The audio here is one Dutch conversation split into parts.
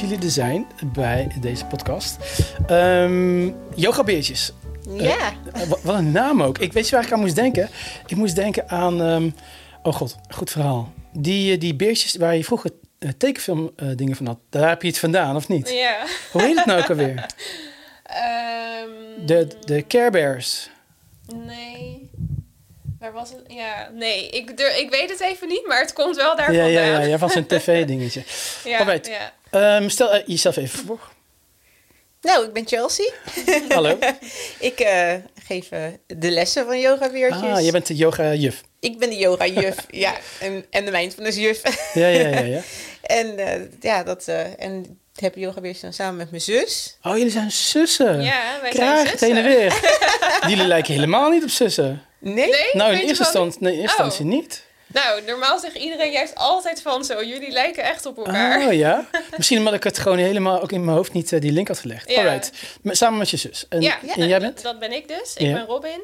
jullie er zijn bij deze podcast. Um, yoga beertjes. Ja. Uh, wat een naam ook. Ik weet je waar ik aan moest denken? Ik moest denken aan... Um, oh god, goed verhaal. Die, die beertjes waar je vroeger tekenfilm uh, dingen van had. Daar heb je het vandaan, of niet? Ja. Hoe heet het nou ook alweer? Um, de, de Care Bears. Nee. Waar was het? Ja, nee. Ik, ik weet het even niet, maar het komt wel daar ja, vandaan. Ja, ja, ja, van zo'n tv-dingetje. ja, Alright. ja. Um, stel uh, jezelf even voor. Nou, ik ben Chelsea. Hallo. ik uh, geef uh, de lessen van yoga weertjes. Ah, je bent de yoga-juf. Ik ben de yoga-juf, ja. En, en de mindfulness-juf. ja, ja, ja. ja. en uh, ja, dat... en heb yoga dan samen met mijn zus. Oh, jullie zijn zussen. Ja, wij Kraag, zijn zussen. heen en weer. jullie lijken helemaal niet op zussen. Nee? nee nou, in eerste, instantie, nee, in eerste Oh. instantie niet. Nou, normaal zegt iedereen juist altijd van zo. Jullie lijken echt op elkaar. Oh ja. Misschien omdat ik het gewoon helemaal ook in mijn hoofd niet uh, die link had gelegd. Ja. Alright. Samen met je zus. En, ja, en jij bent? Dat ben ik dus. Ik Ja. ben Robin.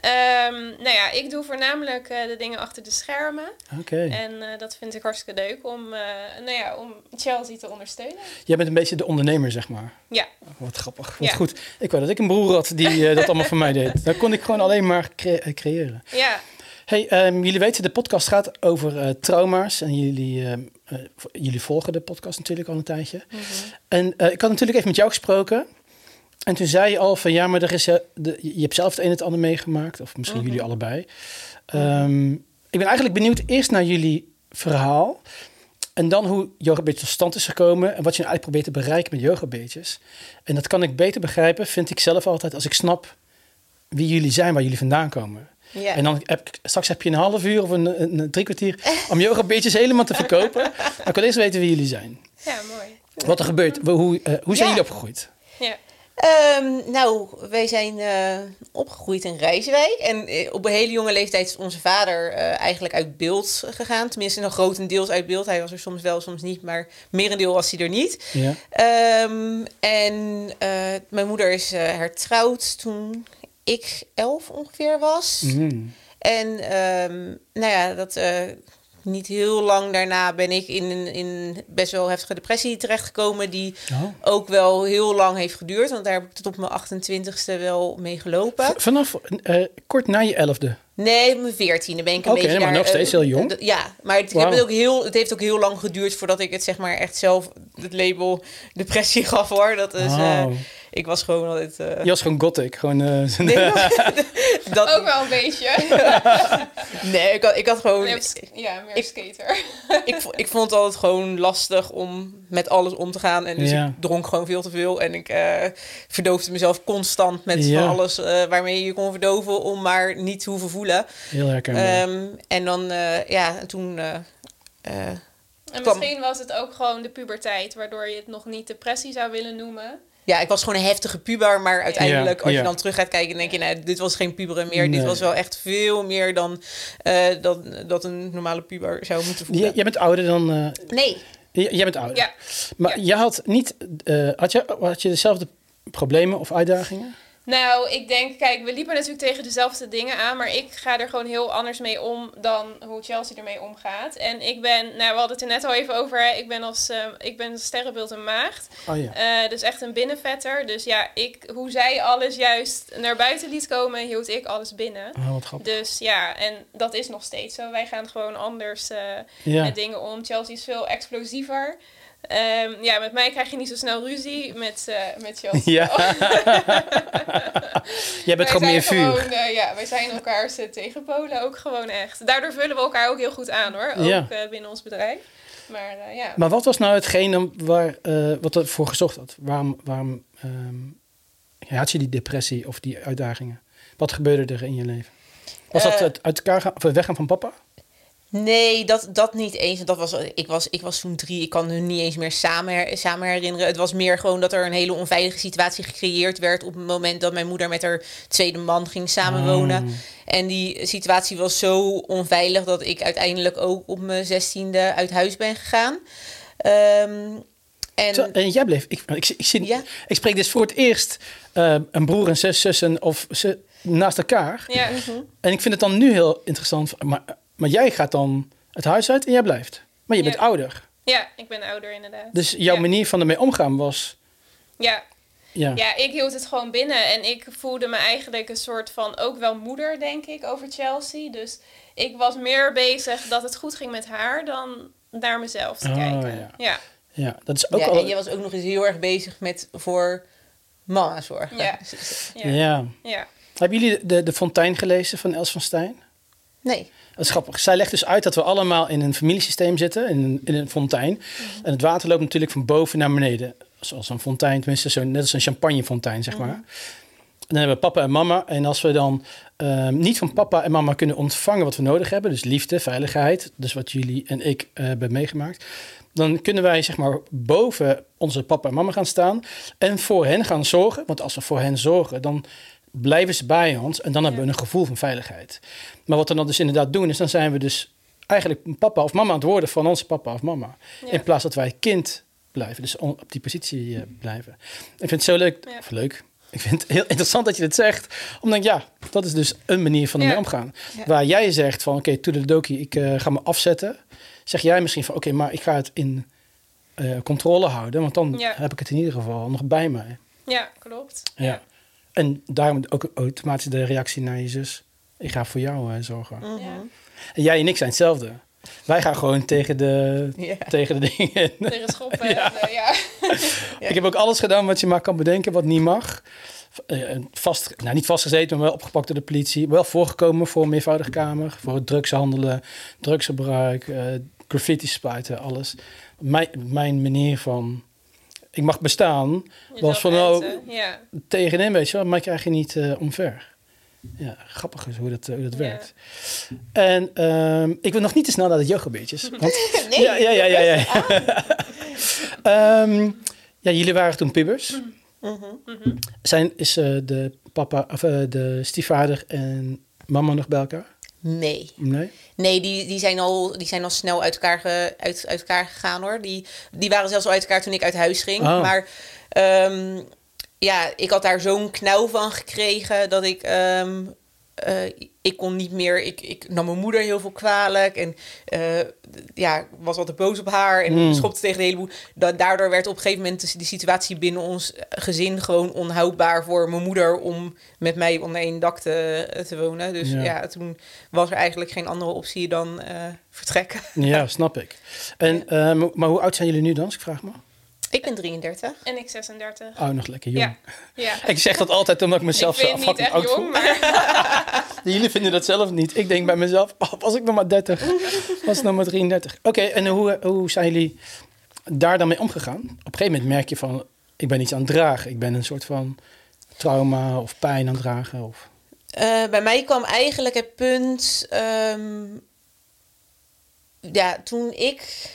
Ehm, nou ja, ik doe voornamelijk eh, de dingen achter de schermen. Oké. En eh, dat vind ik hartstikke leuk om, eh, nou ja, om Chelsea te ondersteunen. Jij bent een beetje de ondernemer, zeg maar. Ja. Oh, wat grappig. Wat Ja. goed. Ik wou dat ik een broer had die eh, dat allemaal voor mij deed. Dan kon ik gewoon alleen maar cre- eh, creëren. Ja, Hey, ehm, jullie weten, de podcast gaat over eh, trauma's. En jullie, ehm, eh, jullie volgen de podcast natuurlijk al een tijdje. En eh, ik had natuurlijk even met jou gesproken. En toen zei je al van ja, maar er is, de, je hebt zelf het een en het ander meegemaakt. Of misschien jullie allebei. Ehm, ik ben eigenlijk benieuwd eerst naar jullie verhaal. En dan hoe yoga beetje tot stand is gekomen. En wat je nou eigenlijk probeert te bereiken met yoga beetjes. En dat kan ik beter begrijpen, vind ik zelf altijd, als ik snap wie jullie zijn, waar jullie vandaan komen. Ja. En dan heb ik, straks heb je een half uur of een, een, drie kwartier om yoga beetjes helemaal te verkopen. Maar ik wil eerst weten wie jullie zijn. ja, mooi. Wat er gebeurt. Hoe, hoe, eh, hoe zijn jullie opgegroeid? Ja, Ehm, nou, wij zijn eh, opgegroeid in Rijswijk. En eh, op een hele jonge leeftijd is onze vader eigenlijk uit beeld gegaan. Tenminste, nog grotendeels uit beeld. Hij was er soms wel, soms niet. Maar merendeel was hij er niet. Ja. Ehm, en mijn moeder is hertrouwd toen ik elf ongeveer was. Mhm. En ehm, nou ja, dat eh, niet heel lang daarna ben ik in een in best wel heftige depressie terechtgekomen. Die Oh. ook wel heel lang heeft geduurd. Want daar heb ik tot op mijn 28ste wel mee gelopen. V- Vanaf eh, kort na je elfde. Nee, mijn veertiende ben ik een Oké, beetje maar daar, nog steeds eh, heel jong. Ja, maar het, heb het, ook heel, het heeft ook heel lang geduurd voordat ik het zeg maar echt zelf het label depressie gaf hoor. Dat is. Ik was gewoon altijd... eh, Je was gewoon gothic. Gewoon, eh, nee, dat, ook wel een beetje. nee ik, had, ik had gewoon... Ja, meer ik- skater. ik, ik vond het altijd gewoon lastig om met alles om te gaan. En dus Ja. ik dronk gewoon veel te veel. En ik eh, verdoofde mezelf constant met Ja. van alles eh, waarmee je kon verdoven om maar niet te hoeven voelen. heel herkenbaar. Ehm, en dan, eh, ja, toen... eh, eh, En misschien was het ook gewoon de puberteit, waardoor je het nog niet depressie zou willen noemen. Ja, ik was gewoon een heftige puber. Maar uiteindelijk, als je dan terug gaat kijken, denk je... Nou, dit was geen puberen meer. Nee. Dit was wel echt veel meer dan eh, dan, dat een normale puber zou moeten voelen. Jij- bent ouder dan... eh, Nee. j- jij bent ouder. Ja. Maar je had niet... eh, had, je, had je dezelfde problemen of uitdagingen? Nou, ik denk, kijk, we liepen natuurlijk tegen dezelfde dingen aan, maar ik ga er gewoon heel anders mee om dan hoe Chelsea ermee omgaat. En ik ben, nou, we hadden het er net al even over, hè, ik ben als, eh, ik ben sterrenbeeld een maagd, Oh ja. Eh, dus echt een binnenvetter. Dus ja, ik, hoe zij alles juist naar buiten liet komen, hield ik alles binnen. Oh, wat grappig. Dus ja, en dat is nog steeds zo. Wij gaan gewoon anders eh, Ja. met dingen om. Chelsea is veel explosiever. Ehm, ja, met mij krijg je niet zo snel ruzie. Met, eh, met Chelsea. Ja. Jij bent Wij gewoon meer vuur. gewoon, eh, ja, wij zijn elkaars eh, tegenpolen ook gewoon echt. Daardoor vullen we elkaar ook heel goed aan hoor. Ook Ja. binnen ons bedrijf. Maar ja. Maar wat was nou hetgene waar, wat er voor gezocht had? Waarom, waarom ehm, had je die depressie of die uitdagingen? Wat gebeurde er in je leven? Was dat het uit elkaar gaan, of het weggaan van papa? Nee, dat, dat niet eens. Dat was, ik, was, ik was toen drie, ik kan me niet eens meer samen, her- samen herinneren. Het was meer gewoon dat er een hele onveilige situatie gecreëerd werd... op het moment dat mijn moeder met haar tweede man ging samenwonen. Oh. En die situatie was zo onveilig... dat ik uiteindelijk ook op mijn zestiende uit huis ben gegaan. Ehm, en Zo, en jij bleef, ik, ik, ik, zie, Ja. ik spreek dus voor het eerst eh, een broer en zes zussen of ze, naast elkaar. Ja, En ik vind het dan nu heel interessant. Maar, maar jij gaat dan het huis uit en jij blijft. Maar je bent ouder. Ja, ik ben ouder inderdaad. Dus jouw ja. manier van ermee omgaan was... Ja. Ja. ja, ik hield het gewoon binnen. En ik voelde me eigenlijk een soort van ook wel moeder, denk ik, over Chelsea. Dus ik was meer bezig dat het goed ging met haar dan naar mezelf te Oh, kijken. ja. Ja. ja, dat is ook Ja, al... en je was ook nog eens heel erg bezig met voor mama zorgen. Ja. Ja. Ja. ja. Hebben jullie de, de Fontein gelezen van Els van Stijn? Nee. Dat is grappig. Zij legt dus uit dat we allemaal in een familiesysteem zitten, in een, in een fontein. Mhm. En het water loopt natuurlijk van boven naar beneden. Zoals een fontein, tenminste zo, net als een champagnefontein, zeg Mhm. maar. En dan hebben we papa en mama. En als we dan ehm, niet van papa en mama kunnen ontvangen wat we nodig hebben, dus liefde, veiligheid, dus wat jullie en ik eh, hebben meegemaakt, dan kunnen wij zeg maar boven onze papa en mama gaan staan en voor hen gaan zorgen. Want als we voor hen zorgen, dan blijven ze bij ons en dan hebben we een gevoel van veiligheid. Maar wat we dan dus inderdaad doen, is dan zijn we dus eigenlijk papa of mama aan het worden van onze papa of mama. In plaats dat wij kind blijven, dus op die positie eh, blijven. Ik vind het zo leuk, of leuk. Ik vind het heel interessant dat je dit zegt. Omdat ja, dat is dus een manier van ermee Ja. omgaan. Ja. Waar jij zegt van oké, okay, doki, ik eh, ga me afzetten. Zeg jij misschien van oké, maar ik ga het in eh, controle houden. Want dan Ja. heb ik het in ieder geval nog bij mij. Ja, klopt. Ja. En daarom ook automatisch de reactie naar je zus. Ik ga voor jou eh, zorgen. Mhm. Ja. En jij en ik zijn hetzelfde. Wij gaan gewoon tegen de, Ja. tegen de dingen. Tegen schoppen. Ja. en, eh, ja. Ja. Ik heb ook alles gedaan wat je maar kan bedenken wat niet mag. Eh, Vast, nou, niet vastgezeten, maar wel opgepakt door de politie. Wel voorgekomen voor een meervoudige kamer. Voor drugshandelen, drugsgebruik, eh graffiti spuiten, alles. Mijn, mijn manier van... Ik mag bestaan, was van... Oh, uiten. Ja. tegenin, weet je wel, maar ik krijg je niet eh, omver. Ja, grappig is hoe dat, eh, hoe dat Ja. werkt. En ehm, ik wil nog niet te snel naar de yogabeetjes. Want, Nee, ja, ja, ja, ja. ja. Ehm, ja, jullie waren toen pubers. Mhm. Mhm. Zijn, is eh, de papa, of de stiefvader en mama nog bij elkaar? Nee. Nee? Nee, die, die, zijn al, die zijn al snel uit elkaar, ge- uit, uit elkaar gegaan hoor. Die, die waren zelfs al uit elkaar toen ik uit huis ging. Oh. Maar ehm, ja, ik had daar zo'n knauw van gekregen dat ik. ehm, eh, ik kon niet meer. Ik, ik nam mijn moeder heel veel kwalijk. En eh, ja, was altijd boos op haar. En Hmm. schopte tegen de hele boel. Da daardoor werd op een gegeven moment de, de situatie binnen ons gezin gewoon onhoudbaar voor mijn moeder. om met mij onder één dak te, te wonen. Dus Ja. ja. toen was er eigenlijk geen andere optie dan eh, vertrekken. Ja, snap ik. En, maar hoe oud zijn jullie nu dan, ik vraag me? Ik ben 33. En ik 36. Oh, nog lekker jong. Ja. Ja. Ik zeg dat altijd omdat ik mezelf ik zo echt oud voel. maar... Jullie vinden dat zelf niet. Ik denk bij mezelf, oh, was ik nog maar 30? Was ik nog maar 33? Oké, en hoe, hoe zijn jullie daar dan mee omgegaan? Op een gegeven moment merk je van, ik ben iets aan het dragen. Ik ben een soort van trauma of pijn aan het dragen. Of... Eh, bij mij kwam eigenlijk het punt. ehm, ja, toen ik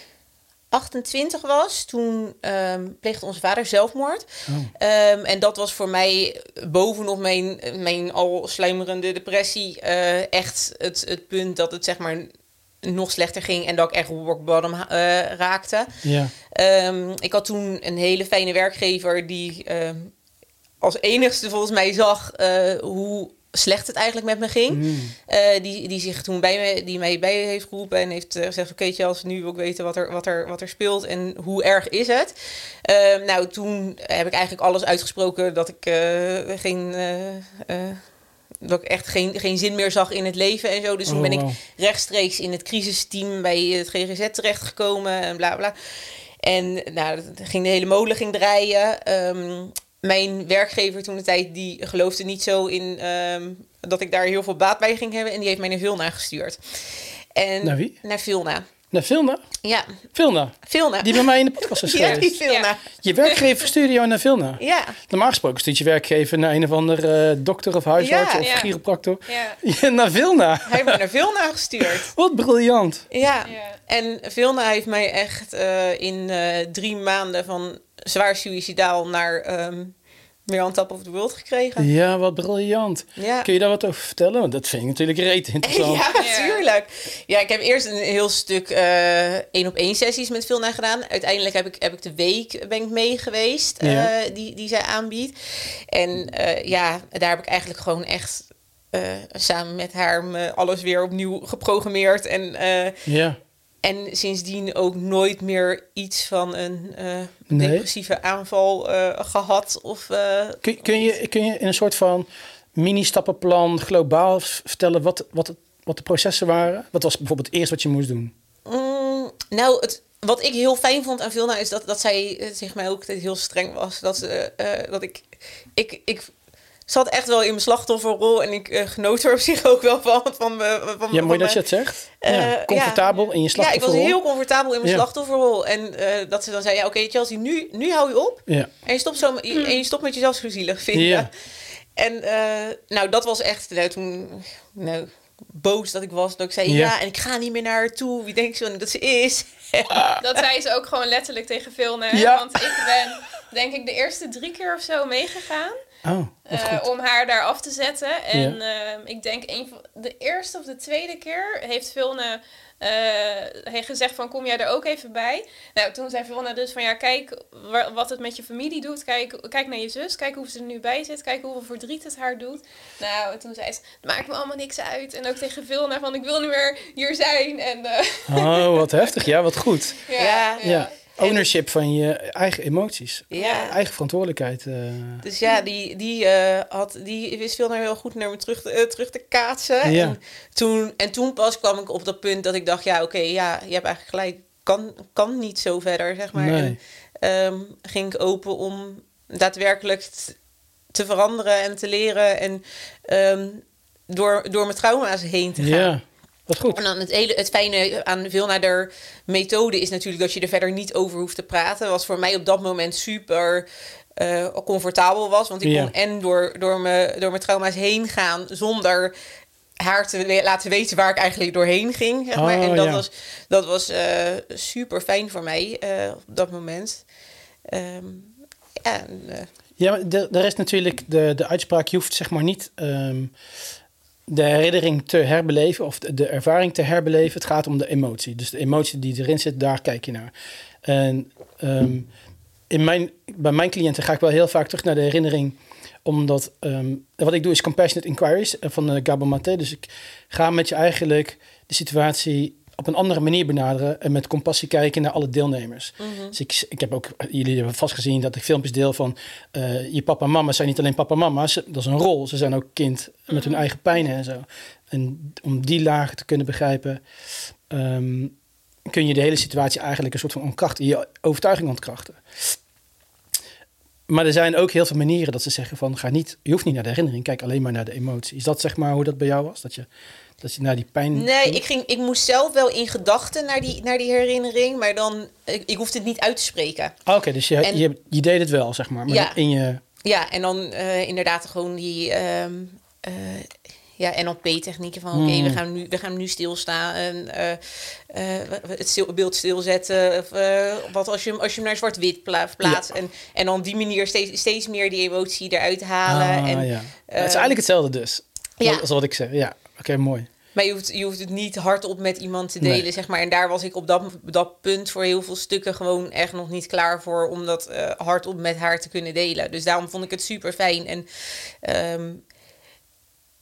28 was, toen ehm, pleegde onze vader zelfmoord. Oh. Ehm, en dat was voor mij bovenop mijn, mijn al sluimerende depressie eh, echt het, het punt dat het zeg maar nog slechter ging en dat ik echt rock bottom eh, raakte. Ja, Ehm, ik had toen een hele fijne werkgever die als enigste volgens mij zag eh, hoe slecht het eigenlijk met me ging. Mm. Eh, die, die zich toen bij me, die mij bij heeft geroepen en heeft eh, gezegd: Oké, Charles, nu wil ik weten wat er, wat, er, wat er speelt en hoe erg is het. Ehm, nou, toen heb ik eigenlijk alles uitgesproken dat ik eh, geen. dat ik echt geen, geen zin meer zag in het leven en zo. Dus toen Oh, ben ik rechtstreeks in het crisisteam bij het GGZ terechtgekomen en bla bla. En nou, ging de hele molen ging draaien. Ehm, mijn werkgever toen de tijd, die geloofde niet zo in ehm, dat ik daar heel veel baat bij ging hebben. En die heeft mij naar Vilna gestuurd. En Naar wie? Naar Vilna. Naar Vilna? Ja, Vilna, Vilna. die bij mij in de podcast is ja, die geweest. Vilna. Je werkgever stuurde jou naar Vilna. Ja. Normaal gesproken stuurt je werkgever naar een of ander eh, dokter of huisarts Ja. of Ja. chiropractor. Ja. Ja, naar Vilna. Hij heeft me naar Vilna gestuurd. Wat briljant. Ja. Ja. En Vilna heeft mij echt eh, in eh, drie maanden van zwaar suicidaal naar ehm meer on top of the world gekregen. Ja, wat briljant. Ja. Kun je daar wat over vertellen? Want dat vind ik natuurlijk reet interessant. Ja, Ja. tuurlijk. Ja, ik heb eerst een heel stuk eh, één op één sessies met Vilna gedaan. Uiteindelijk heb ik, heb ik de week ben ik mee geweest eh, die, die zij aanbiedt. En eh, ja, daar heb ik eigenlijk gewoon echt samen met haar me alles weer opnieuw geprogrammeerd. En Ja. En sindsdien ook nooit meer iets van een Nee. depressieve aanval eh, gehad. Of, eh, Kun, kun, je, kun je in een soort van mini-stappenplan globaal vertellen wat, wat, wat de processen waren? Wat was bijvoorbeeld het eerst wat je moest doen? Mm, nou, het, wat ik heel fijn vond aan Vilna is dat, dat zij tegen mij ook heel streng was. Dat, ze, dat ik, ik, ik zat echt wel in mijn slachtofferrol en ik eh, genoot er op zich ook wel van. van, me- van Ja, van mooi dat je het zegt. Eh, ja, comfortabel in je Ja, ik slachtofferrol. was heel comfortabel in mijn Ja. slachtofferrol. En eh, dat ze dan zei, ja, oké Chelsea, nu, nu hou je op. Ja. En je stopt, zo, en je stopt met jezelf zo zielig vinden. Ja. En eh, nou, dat was echt, nou, toen, nou, boos dat ik was. Dat ik zei, Ja. ja, en ik ga niet meer naar haar toe. Wie denkt zo dat ze is? Dat zei ze ook gewoon letterlijk tegen Vilna. Ja. Want ik ben, denk ik, de eerste drie keer of zo meegegaan. Oh, eh, goed. om haar daar af te zetten. En ehm, ik denk een van de eerste of de tweede keer heeft Vilna eh, heeft gezegd van kom jij er ook even bij. Nou, toen zei Vilna dus van ja, kijk wa- wat het met je familie doet. Kijk, kijk naar je zus. Kijk hoe ze er nu bij zit. Kijk hoeveel verdriet het haar doet. Nou, toen zei ze, het maakt me allemaal niks uit. En ook tegen Vilna van ik wil niet meer hier zijn. En eh, Oh, wat heftig. Ja, wat goed. ja, Ja. Ja, ownership van je eigen emoties. Ja. Eigen verantwoordelijkheid. eh. Dus ja, die, die, eh, had, die wist veel naar heel goed naar me terug te, eh, terug te kaatsen. Ja. En, toen, en toen pas kwam ik op dat punt dat ik dacht, ja, oké, ja, je hebt eigenlijk gelijk. Kan, kan niet zo verder, zeg maar. Nee. En ehm, ging ik open om daadwerkelijk te veranderen en te leren. En ehm, door, door mijn trauma's heen te gaan. Ja, goed. En dan het, hele, het fijne aan veel naar de methode is natuurlijk dat je er verder niet over hoeft te praten. Was voor mij op dat moment super eh, comfortabel was. Want ik Ja. kon en door, door, mijn, door mijn trauma's heen gaan zonder haar te laten weten waar ik eigenlijk doorheen ging. Zeg maar. Oh, en dat ja. was, dat was eh, super fijn voor mij eh, op dat moment. Ehm, ja, en, Ja, maar de- er is natuurlijk de, de uitspraak, je hoeft zeg maar niet ehm, de herinnering te herbeleven of de, ervaring te herbeleven. Het gaat om de emotie. Dus de emotie die erin zit, daar kijk je naar. En ehm, in mijn, bij mijn cliënten ga ik wel heel vaak terug naar de herinnering omdat ehm, wat ik doe is compassionate inquiries eh, van uh, Gabo Maté. Dus ik ga met je eigenlijk de situatie op een andere manier benaderen en met compassie kijken naar alle deelnemers. Dus ik, ik heb ook, jullie hebben vast gezien dat ik filmpjes deel van eh, je papa en mama zijn niet alleen papa en mama, ze, dat is een rol. Ze zijn ook kind met hun eigen pijnen en zo. En om die lagen te kunnen begrijpen, ehm, kun je de hele situatie eigenlijk een soort van ontkrachten, je overtuiging ontkrachten. Maar er zijn ook heel veel manieren dat ze zeggen van ga niet, je hoeft niet naar de herinnering, kijk alleen maar naar de emotie. Is dat zeg maar hoe dat bij jou was? Dat je, dat je naar die pijn. Nee, ging? ik, ging, ik moest zelf wel in gedachten naar die, naar die herinnering, maar dan, ik, ik hoefde het niet uit te spreken. Ah, Oké, dus je, En- je, je deed het wel, zeg maar. Maar Ja. in je. Ja, en dan eh, inderdaad gewoon die ehm, eh, ja, NLP-technieken van oké, Hmm. we, gaan nu, we gaan nu stilstaan en eh, het stil, beeld stilzetten. Of, wat als je, hem- als je hem naar zwart-wit pla- plaatst. En, en dan op die manier steeds, steeds meer die emotie eruit halen. Ah, en, ja. het is eigenlijk hetzelfde dus. ja. Als wat ik zeg. Ja, oké, mooi. Maar je hoeft, je hoeft het niet hardop met iemand te Nee. delen, zeg maar. En daar was ik op dat, dat punt voor heel veel stukken gewoon echt nog niet klaar voor... om dat eh, hardop met haar te kunnen delen. Dus daarom vond ik het super fijn. En, ehm,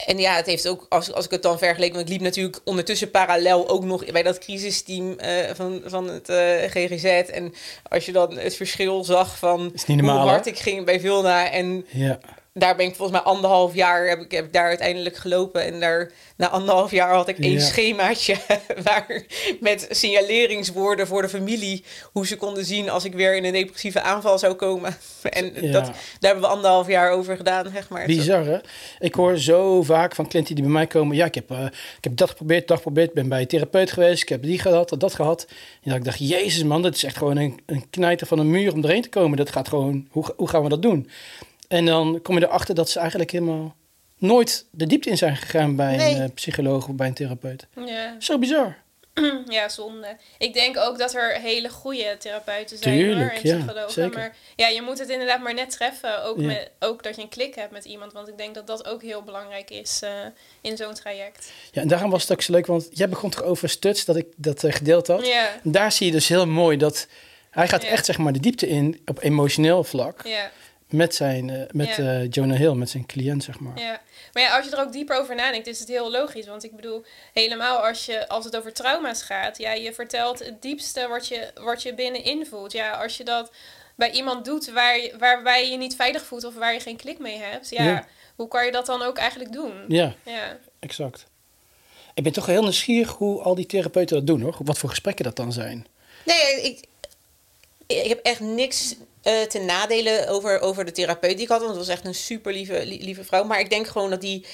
en ja, het heeft ook, als, als ik het dan vergeleek... want ik liep natuurlijk ondertussen parallel ook nog bij dat crisisteam eh, van, van het eh, GGZ. En als je dan het verschil zag van hoe hard hè? ik ging bij Vilna... en Ja. Daar ben ik volgens mij anderhalf jaar heb ik, heb ik daar uiteindelijk gelopen. En daar, na anderhalf jaar had ik één Ja. schemaatje waar, met signaleringswoorden voor de familie. Hoe ze konden zien als ik weer in een depressieve aanval zou komen. En Ja. dat, daar hebben we anderhalf jaar over gedaan, zeg maar. Bizar, hè? Ik hoor zo vaak van cliënten die bij mij komen... ja, ik heb, eh, ik heb dat geprobeerd, dat geprobeerd... ben bij een therapeut geweest, ik heb die gehad, dat gehad. En dat ik dacht, jezus man, dat is echt gewoon een, een knijter van een muur om erheen te komen. Dat gaat gewoon, hoe, hoe gaan we dat doen? En dan kom je erachter dat ze eigenlijk helemaal nooit de diepte in zijn gegaan... bij Nee. een eh, psycholoog of bij een therapeut. Ja. Zo bizar. ja, zonde. Ik denk ook dat er hele goede therapeuten zijn Tuurlijk, hoor, en ja, psychologen. zeker. Maar ja, je moet het inderdaad maar net treffen. Ook, Ja. met, ook dat je een klik hebt met iemand. Want ik denk dat dat ook heel belangrijk is eh, in zo'n traject. Ja, en daarom was het ook zo leuk, want jij begon toch over Stuts, dat ik dat eh, gedeeld had. Ja, En daar zie je dus heel mooi dat hij gaat Ja. echt zeg maar de diepte in op emotioneel vlak. ja, met, zijn, eh, met Ja. eh, Jonah Hill, met zijn cliënt, zeg maar. Ja, maar ja, als je er ook dieper over nadenkt, is het heel logisch. Want ik bedoel, helemaal als, je, als het over trauma's gaat, ja, je vertelt het diepste wat je, wat je binnenin voelt. Ja, als je dat bij iemand doet waar je, waarbij je je niet veilig voelt of waar je geen klik mee hebt, ja, Ja. hoe kan je dat dan ook eigenlijk doen? Ja, Ja, exact. Ik ben toch heel nieuwsgierig hoe al die therapeuten dat doen, hoor. Wat voor gesprekken dat dan zijn. Nee, ik, ik heb echt niks eh, te nadelen over, over de therapeut die ik had. Want het was echt een super lieve, li- lieve vrouw. Maar ik denk gewoon dat die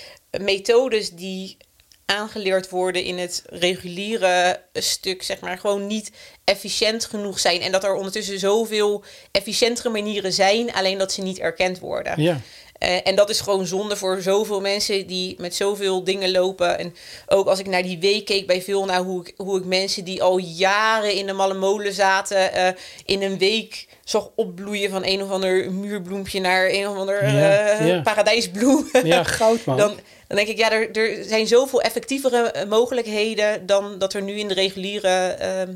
methodes die aangeleerd worden in het reguliere stuk, zeg maar, gewoon niet efficiënt genoeg zijn. En dat er ondertussen zoveel efficiëntere manieren zijn, alleen dat ze niet erkend worden. Ja, Eh, en dat is gewoon zonde voor zoveel mensen die met zoveel dingen lopen. En ook als ik naar die week keek bij veel, naar hoe ik, hoe ik mensen die al jaren in de malle molen zaten, eh, in een week zag opbloeien van een of ander muurbloempje naar een of ander Ja, eh, ja. paradijsbloem. ja goud, man. Dan, dan denk ik, ja, er, er zijn zoveel effectievere eh, mogelijkheden dan dat er nu in de reguliere ehm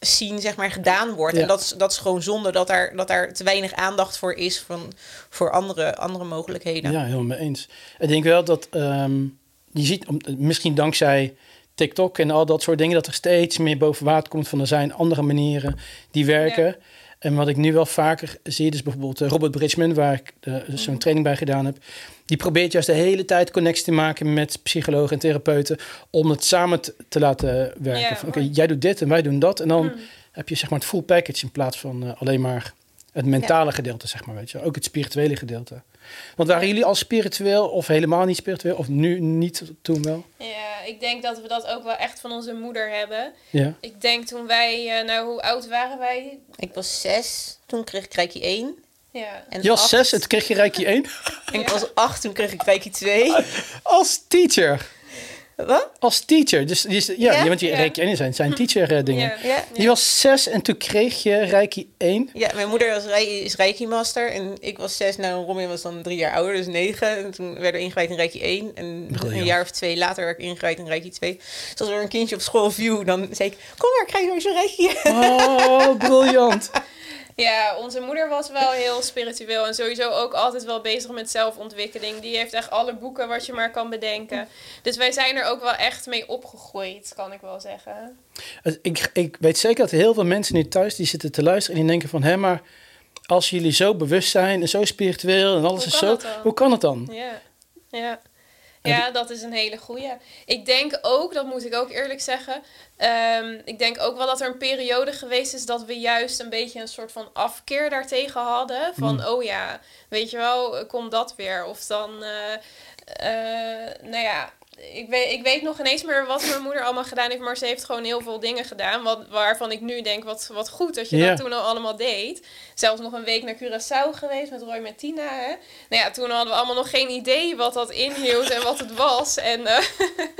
scene, zeg maar, gedaan wordt. Ja. En dat is, dat is gewoon zonde dat daar, dat daar te weinig aandacht voor is van, voor andere, andere mogelijkheden. Ja, helemaal mee eens. Ik denk wel dat ehm, je ziet, misschien dankzij TikTok en al dat soort dingen, dat er steeds meer boven water komt van er zijn andere manieren die werken. En wat ik nu wel vaker zie, dus bijvoorbeeld eh, Robert Bridgman, waar ik eh, zo'n Mhm. training bij gedaan heb, die probeert juist de hele tijd connectie te maken met psychologen en therapeuten om het samen te, te laten werken. Oké, jij doet dit en wij doen dat. En dan Mm. heb je zeg maar het full package in plaats van eh, alleen maar het mentale gedeelte, zeg maar, weet je. Ook het spirituele gedeelte. Want waren jullie al spiritueel of helemaal niet spiritueel? Of nu niet, toen wel? ja, ik denk dat we dat ook wel echt van onze moeder hebben. Ja. Ik denk toen wij, eh, nou hoe oud waren wij? Ik was zes, toen kreeg ik Reiki 1. Ja, En Je was acht- zes en toen kreeg je Reiki 1 En ik was acht, toen kreeg ik Reiki 2. als teacher. Wat? Als teacher. Dus is, ja, want je Ja. Reiki 1 zijn, zijn teacher eh, dingen. Je was zes en toen kreeg je Reiki 1. Ja, mijn moeder was, is Reiki-master en ik was zes. Nou, Robin was dan drie jaar ouder, dus negen. En toen werden we ingewijd in Reiki 1. En Briljant. een jaar of twee later werd ik ingewijd in Reiki 2. Dus als er een kindje op school viel, dan zei ik... Kom maar, ik ga je eens een Reiki. Oh, briljant. Ja, onze moeder was wel heel spiritueel en sowieso ook altijd wel bezig met zelfontwikkeling. Die heeft echt alle boeken wat je maar kan bedenken. Dus wij zijn er ook wel echt mee opgegroeid, kan ik wel zeggen. Ik, ik weet zeker dat heel veel mensen nu thuis die zitten te luisteren en die denken van... hé, maar als jullie zo bewust zijn en zo spiritueel en alles is zo... Hoe kan het dan? Ja, ja. Ja, dat is een hele goeie. Ik denk ook, dat moet ik ook eerlijk zeggen. ehm, ik denk ook wel dat er een periode geweest is dat we juist een beetje een soort van afkeer daartegen hadden. Van, oh ja, weet je wel, komt dat weer? Of dan, eh, eh, nou ja, ik weet, ik weet nog ineens meer wat mijn moeder allemaal gedaan heeft. Maar ze heeft gewoon heel veel dingen gedaan. Wat, waarvan ik nu denk, wat, wat goed dat je dat toen al allemaal deed. Zelfs nog een week naar Curaçao geweest met Roy met Tina. Hè? Nou ja, toen hadden we allemaal nog geen idee wat dat inhield en wat het was. En, eh,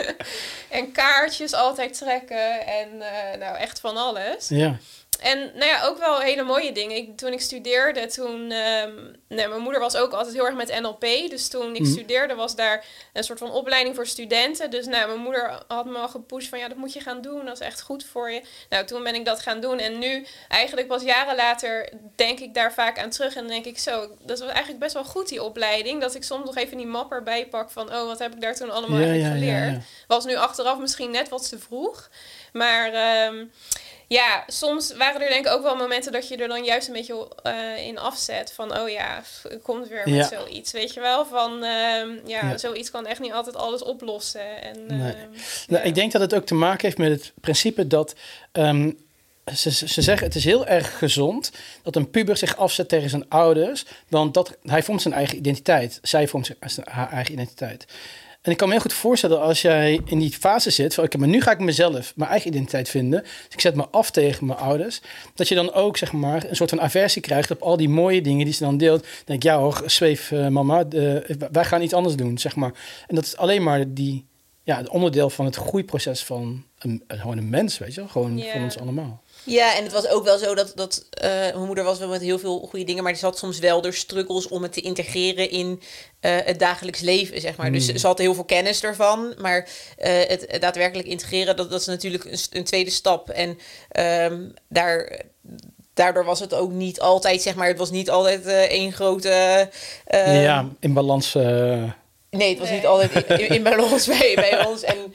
en kaartjes altijd trekken en eh, nou echt van alles. Ja, En nou ja, ook wel hele mooie dingen. Ik, toen ik studeerde, toen... ehm, nee, mijn moeder was ook altijd heel erg met NLP. Dus toen ik Mhm. studeerde, was daar een soort van opleiding voor studenten. Dus nou, mijn moeder had me al gepusht van... Ja, dat moet je gaan doen. Dat is echt goed voor je. Nou, toen ben ik dat gaan doen. En nu, eigenlijk pas jaren later, denk ik daar vaak aan terug. En dan denk ik zo, dat was eigenlijk best wel goed, die opleiding. Dat ik soms nog even die map erbij pak van... Oh, wat heb ik daar toen allemaal ja, eigenlijk ja, geleerd? ja. Was nu achteraf misschien net wat te vroeg. Maar ehm, ja, soms waren er denk ik ook wel momenten dat je er dan juist een beetje eh, in afzet. Van, oh ja, het komt weer met Ja. zoiets. Weet je wel? Van, ehm, ja, Ja. zoiets kan echt niet altijd alles oplossen. En, Nee. ehm, Nou, ik denk dat het ook te maken heeft met het principe dat... ehm, ze, ze ze zeggen het is heel erg gezond dat een puber zich afzet tegen zijn ouders. Want dat, hij vormt zijn eigen identiteit. Zij vormt zijn- haar eigen identiteit. En ik kan me heel goed voorstellen als jij in die fase zit van oké, maar nu ga ik mezelf, mijn eigen identiteit vinden. Dus ik zet me af tegen mijn ouders. Dat je dan ook zeg maar een soort van aversie krijgt op al die mooie dingen die ze dan deelt. Dan denk ja hoor, zweef eh, mama, wij gaan iets anders doen, zeg maar. En dat is alleen maar die, ja, het onderdeel van het groeiproces van een, gewoon een mens, weet je wel. Gewoon van ons allemaal. Ja, en het was ook wel zo dat, dat eh, mijn moeder was wel met heel veel goede dingen, maar die had soms wel de struggles om het te integreren in eh, het dagelijks leven, zeg maar. Dus Hmm. ze had heel veel kennis ervan, maar eh, het, het daadwerkelijk integreren, dat, dat is natuurlijk een, een tweede stap. En ehm, daar, daardoor was het ook niet altijd, zeg maar, het was niet altijd eh, één grote... eh, ja, in balans. eh, Nee, het was Nee. niet altijd in, in balans bij, bij ons. En,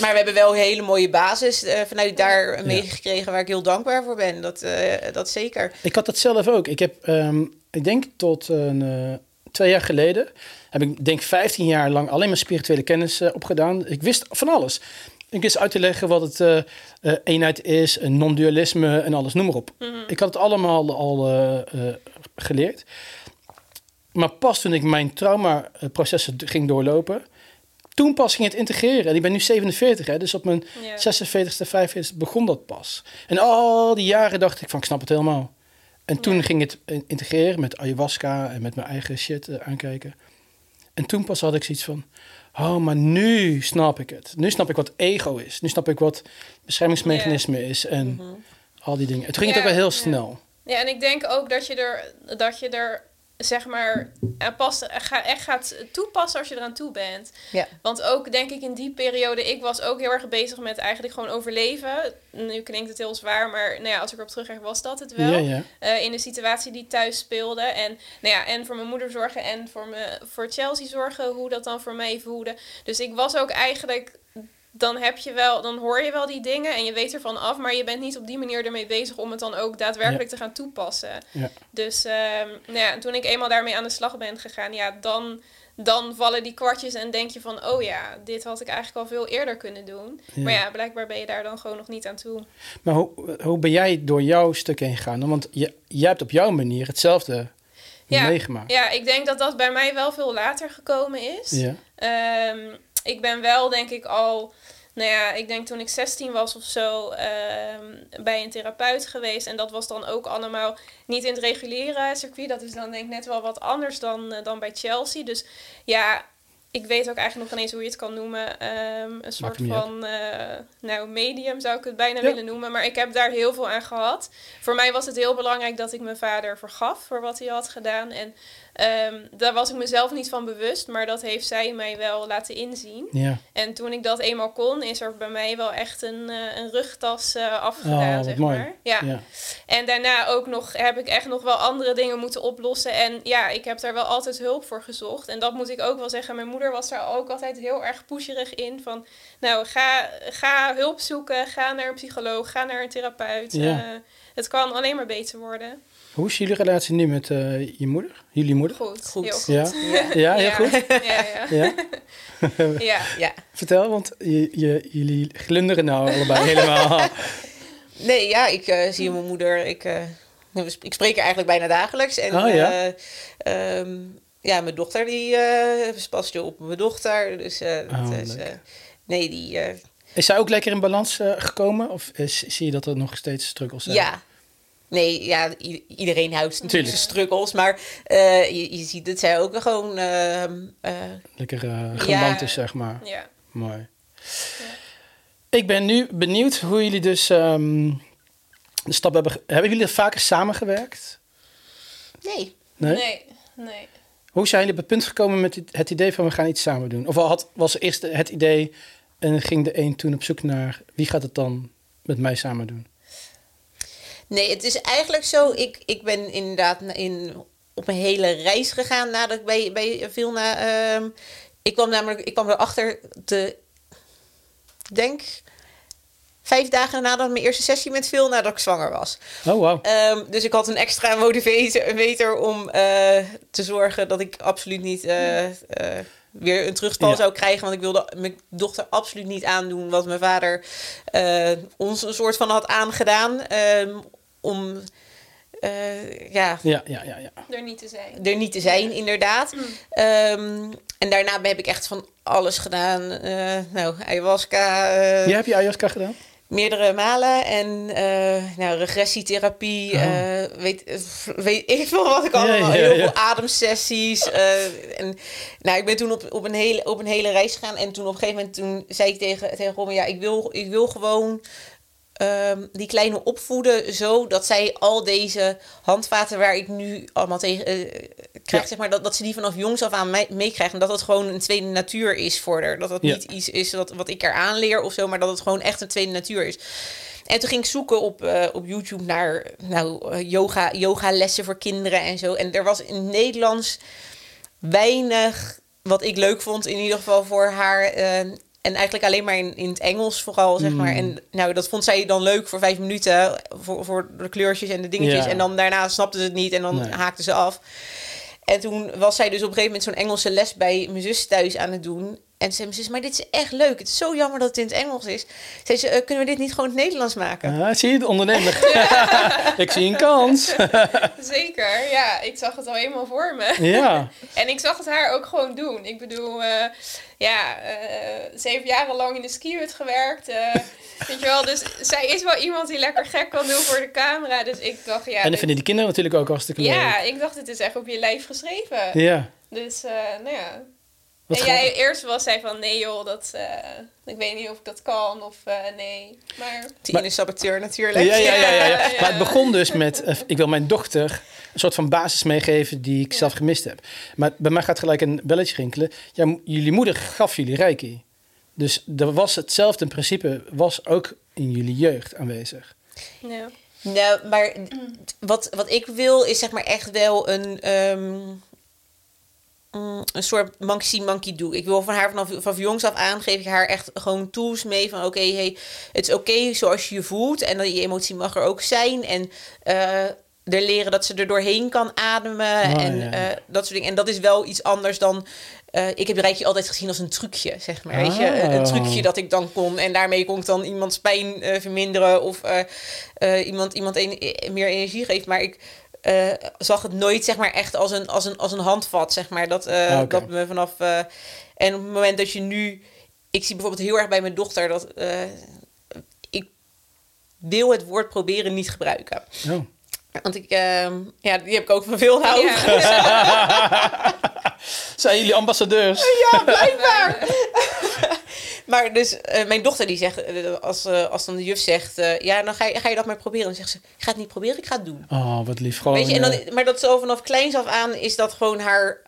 maar we hebben wel een hele mooie basis eh, vanuit daar meegekregen waar ik heel dankbaar voor ben. Dat, eh, dat zeker. Ik had dat zelf ook. Ik heb, ehm, ik denk tot een, eh, twee jaar geleden, heb ik denk 15 jaar lang alleen maar spirituele kennis opgedaan. Ik wist van alles. Ik wist uit te leggen wat het eenheid is, een non-dualisme en alles, noem maar op. Ik had het allemaal al geleerd. Maar pas toen ik mijn traumaprocessen ging doorlopen, toen pas ging het integreren. En ik ben nu 47, hè, dus op mijn Ja. 46e, 45e begon dat pas. En al die jaren dacht ik van, ik snap het helemaal. En toen Ja. ging het in- integreren met ayahuasca en met mijn eigen shit eh, aankijken. En toen pas had ik zoiets van, oh, maar nu snap ik het. Nu snap ik wat ego is. Nu snap ik wat beschermingsmechanisme is en al die dingen. Het ging het ook wel heel snel. Ja, en ik denk ook dat je er, dat je er zeg maar, pas, ga, echt gaat toepassen als je eraan toe bent. Ja. Want ook, denk ik, in die periode, ik was ook heel erg bezig met eigenlijk gewoon overleven. Nu klinkt het heel zwaar, maar nou ja, als ik erop terugkijk, was dat het wel. Ja, ja. Eh, in de situatie die thuis speelde. En, nou ja, en voor mijn moeder zorgen en voor, me, voor Chelsea zorgen, hoe dat dan voor mij voelde. Dus ik was ook eigenlijk. Dan heb je wel, dan hoor je wel die dingen en je weet ervan af, maar je bent niet op die manier ermee bezig om het dan ook daadwerkelijk te gaan toepassen. Ja. Dus ehm, nou ja, toen ik eenmaal daarmee aan de slag ben gegaan, ja, dan, dan vallen die kwartjes en denk je van, oh ja, dit had ik eigenlijk al veel eerder kunnen doen. Ja. Maar ja, blijkbaar ben je daar dan gewoon nog niet aan toe. Maar hoe, hoe ben jij door jouw stuk heen gegaan? Want je, jij hebt op jouw manier hetzelfde Ja, meegemaakt. Ja, ik denk dat dat bij mij wel veel later gekomen is. Ja. Ehm, ik ben wel, denk ik, al. Nou ja, ik denk toen ik 16 was of zo ehm, bij een therapeut geweest. En dat was dan ook allemaal niet in het reguliere circuit. Dat is dan denk ik net wel wat anders dan, eh, dan bij Chelsea. Dus ja, ik weet ook eigenlijk nog ineens hoe je het kan noemen. Ehm, een soort van eh, nou, medium zou ik het bijna Ja. willen noemen. Maar ik heb daar heel veel aan gehad. Voor mij was het heel belangrijk dat ik mijn vader vergaf voor wat hij had gedaan. En ehm, daar was ik mezelf niet van bewust. Maar dat heeft zij mij wel laten inzien. ja. En toen ik dat eenmaal kon, is er bij mij wel echt een, eh, een rugtas eh, afgedaan, Oh, zeg mooi. maar. Ja. ja. En daarna ook nog heb ik echt nog wel andere dingen moeten oplossen. En ja, ik heb daar wel altijd hulp voor gezocht. En dat moet ik ook wel zeggen. Mijn moeder was daar ook altijd heel erg pusherig in. Van, nou, ga, ga hulp zoeken. Ga naar een psycholoog. Ga naar een therapeut. Ja. Eh, het kan alleen maar beter worden. Hoe is jullie relatie nu met eh, je moeder? Jullie moeder? Goed, Goed. heel goed. Ja? Ja. Ja, heel Ja. goed. Ja, ja. Ja? ja. Ja. Vertel, want je, je, jullie glunderen nou allebei helemaal. Nee, ja, ik eh, zie mijn moeder. Ik, eh, ik spreek haar eigenlijk bijna dagelijks. En, Oh, ja? eh, ehm, ja, mijn dochter die eh past je op mijn dochter. Dus, eh, Oh, eh, nee, die. eh, Is zij ook lekker in balans eh, gekomen? Of is, zie je dat er nog steeds struggles zijn? Ja. Nee, ja, iedereen houdt natuurlijk struggles. Maar eh, je, je ziet dat zij ook gewoon... ehm, eh, Lekker eh geland Ja. is, zeg maar. ja. Mooi. Ik ben nu benieuwd hoe jullie dus ehm, de stap hebben... Hebben jullie er vaker samengewerkt? nee. Nee? Nee, nee. Hoe zijn jullie op het punt gekomen met het- idee van we gaan iets samen doen? Of al had, was er eerst het idee en ging de een toen op zoek naar wie gaat het dan met mij samen doen? Nee, het is eigenlijk zo. Ik, ik ben inderdaad in, op een hele reis gegaan nadat ik bij, bij Vilna... ehm, ik kwam namelijk ik kwam erachter te... Ik denk vijf dagen nadat mijn eerste sessie met Vilna dat ik zwanger was. Oh, wauw. Ehm, dus ik had een extra motivator om eh, te zorgen dat ik absoluut niet eh, eh, weer een terugval Ja. zou krijgen. Want ik wilde mijn dochter absoluut niet aandoen wat mijn vader ons een soort van had aangedaan. ehm, om eh, ja, Ja, ja, ja, ja. Er niet te zijn. er niet te zijn, inderdaad. Ehm, en daarna heb ik echt van alles gedaan. Eh, nou, ayahuasca. eh, Jij hebt je ayahuasca gedaan? Meerdere malen. En eh, nou, regressietherapie. Oh. eh, weet, weet ik veel wat ik allemaal. ja, heel veel ademsessies. eh, en, nou, ik ben toen op, op, een hele, op een hele reis gegaan. En toen op een gegeven moment toen zei ik tegen, tegen Romme... Ja, ik wil, ik wil gewoon... ehm, die kleine opvoeden zo dat zij al deze handvaten waar ik nu allemaal tegen eh, krijg, Ja. zeg maar, dat, dat ze die vanaf jongs af aan mee- meekrijgen. En dat het gewoon een tweede natuur is voor haar. Dat dat Ja. niet iets is wat, wat ik er aanleer of zo, maar dat het gewoon echt een tweede natuur is. En toen ging ik zoeken op, eh, op YouTube naar nou, eh, yoga, yoga lessen voor kinderen en zo. En er was in het Nederlands weinig wat ik leuk vond, in ieder geval voor haar. En eigenlijk alleen maar in, in het Engels vooral, zeg maar. En nou, dat vond zij dan leuk voor vijf minuten. Voor, voor de kleurtjes en de dingetjes. Ja. En dan daarna snapte ze het niet en dan Nee. haakte ze af. En toen was zij dus op een gegeven moment zo'n Engelse les bij mijn zus thuis aan het doen. En ze zus, maar dit is echt leuk. Het is zo jammer dat het in het Engels is. Zei ze, "Eh, kunnen we dit niet gewoon in het Nederlands maken? Ah, zie je, de ondernemer. ik zie een kans. Zeker, ja. Ik zag het al helemaal voor me. ja. En ik zag het haar ook gewoon doen. Ik bedoel, eh, ja, eh, ze heeft jarenlang in de skihut gewerkt. eh, weet je wel, dus zij is wel iemand die lekker gek kan doen voor de camera. Dus ik dacht, ja... en dan dit- vinden die kinderen natuurlijk ook hartstikke leuk. ja, ik dacht, dit is echt op je lijf geschreven. Ja. Dus, eh, nou ja. Wat en jij eerst was zij van, nee joh, dat, eh, ik weet niet of ik dat kan of eh, nee. Maar Die ene saboteur natuurlijk. Ja, ja, ja, ja, ja. Ja, ja. Maar het begon dus met, eh, ik wil mijn dochter een soort van basis meegeven die ik zelf gemist heb. Maar bij mij gaat gelijk een belletje rinkelen. Jullie moeder gaf jullie reiki. Dus er was hetzelfde principe, was ook in jullie jeugd aanwezig. ja. Nou, maar wat, wat ik wil is zeg maar echt wel een, ehm, mm, een soort monkey monkey do. Ik wil van haar vanaf, vanaf jongs af aan geef ik haar echt gewoon tools mee van oké, hey, het is oké zoals je je voelt en dat je emotie mag er ook zijn en eh er leren dat ze er doorheen kan ademen Oh, en ja. eh, dat soort dingen. En dat is wel iets anders dan eh, ik heb Reiki altijd gezien als een trucje, zeg maar. Weet je? Een, een Oh. trucje dat ik dan kon. En daarmee kon ik dan iemands pijn verminderen. Of iemand, iemand een, meer energie geeft. Maar ik eh, zag het nooit zeg maar, echt als een, als een, als een handvat. Zeg maar. dat, oké. dat me vanaf... eh, en op het moment dat je nu... Ik zie bijvoorbeeld heel erg bij mijn dochter dat... eh, ik wil het woord proberen niet gebruiken. Oh. Want ik... ehm, ja, die heb ik ook van veel houden. Ja. Zijn jullie ambassadeurs? Ja, blijkbaar. maar dus eh, mijn dochter die zegt, eh, als, eh, als dan de juf zegt, ja, dan ga je, ga je dat maar proberen. Dan zegt ze, ik ga het niet proberen, ik ga het doen. Oh, wat lief. Gewoon, Weet je, en dan, maar dat zo vanaf kleins af aan is dat gewoon haar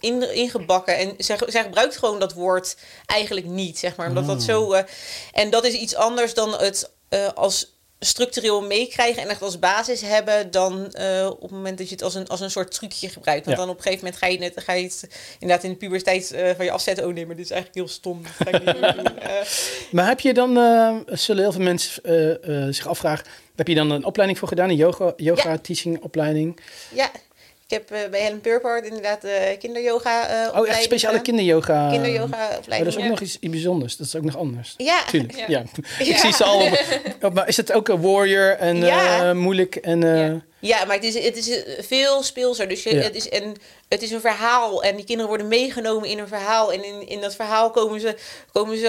in, ingebakken. En zij, zij gebruikt gewoon dat woord eigenlijk niet, zeg maar. Omdat dat zo... eh, en dat is iets anders dan het als structureel meekrijgen en echt als basis hebben dan eh, op het moment dat je het als een, als een soort trucje gebruikt. Want Ja. dan op een gegeven moment ga je, net, ga je het inderdaad in de puberteit eh, van je afzetten. Oh nee, maar dit is eigenlijk heel stom. Dat ga ik niet meer doen. Eh, Maar heb je dan, zullen heel veel mensen zich afvragen, heb je dan een opleiding voor gedaan, een yoga, yoga teaching opleiding? ja, ik heb eh, bij Helen Purport inderdaad eh kinderyoga eh Oh, echt opleiding speciale kinderyoga? kinderyoga Oh, dat opleiding. is ook Ja. nog iets, iets bijzonders. Dat is ook nog anders. Ja, Tuurlijk, ja. Ja. Ik zie ze al. Op, op- maar is het ook een warrior en Ja. eh, moeilijk en... Ja. Maar het is, het is eh, veel speelser. Dus je, Ja. het, is een, het is een verhaal. En die kinderen worden meegenomen in een verhaal. En in, in dat verhaal komen ze, komen ze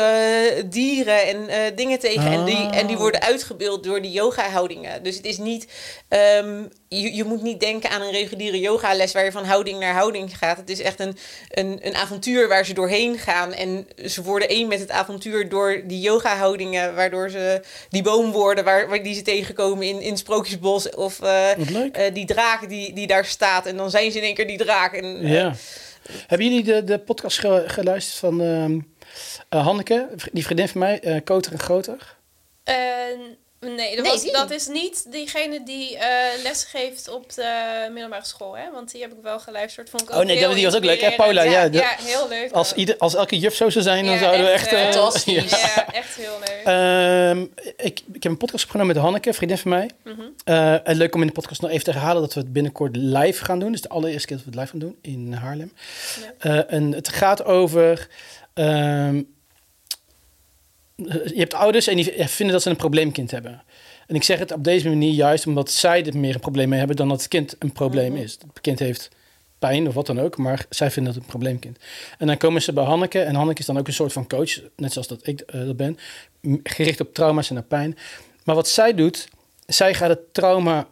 eh, dieren en eh, dingen tegen. En, die, en die Oh. worden uitgebeeld door die yoga-houdingen. Dus het is niet... ehm, je, je moet niet denken aan een reguliere yogales... waar je van houding naar houding gaat. Het is echt een, een, een avontuur waar ze doorheen gaan. En ze worden één met het avontuur door die yoga-houdingen... waardoor ze die boom worden waar, waar die ze tegenkomen in, in Sprookjesbos... of Eh, die draak die, die daar staat. En dan zijn ze in één keer die draak. En, eh, ja. Hebben jullie de, de podcast ge- geluisterd van ehm, eh, Hanneke, die vriendin van mij, eh Koter en Groter? Nee, dat, Nee, was, die dat is niet diegene die eh les geeft op de middelbare school, hè? Want die heb ik wel geluisterd. Vond ik ook Oh nee, heel die was ook leuk, hè? Paula, ja, Ja, de- ja, heel leuk. Als, ieder, als elke juf zo zou zijn, dan zouden we echt, eh, eh, Fantastisch. ja. Ja, echt heel leuk. Ehm, ik, ik heb een podcast opgenomen met Hanneke, vriendin van mij. Mhm. En leuk om in de podcast nog even te herhalen dat we het binnenkort live gaan doen. Dus de allereerste keer dat we het live gaan doen in Haarlem. En het gaat over. ehm, je hebt ouders en die vinden dat ze een probleemkind hebben. En ik zeg het op deze manier juist omdat zij er meer een probleem mee hebben dan dat het kind een probleem is. Het kind heeft pijn of wat dan ook, maar zij vinden het een probleemkind. En dan komen ze bij Hanneke en Hanneke is dan ook een soort van coach, net zoals dat ik eh, dat ben, gericht op trauma's en op pijn. Maar wat zij doet, zij gaat het trauma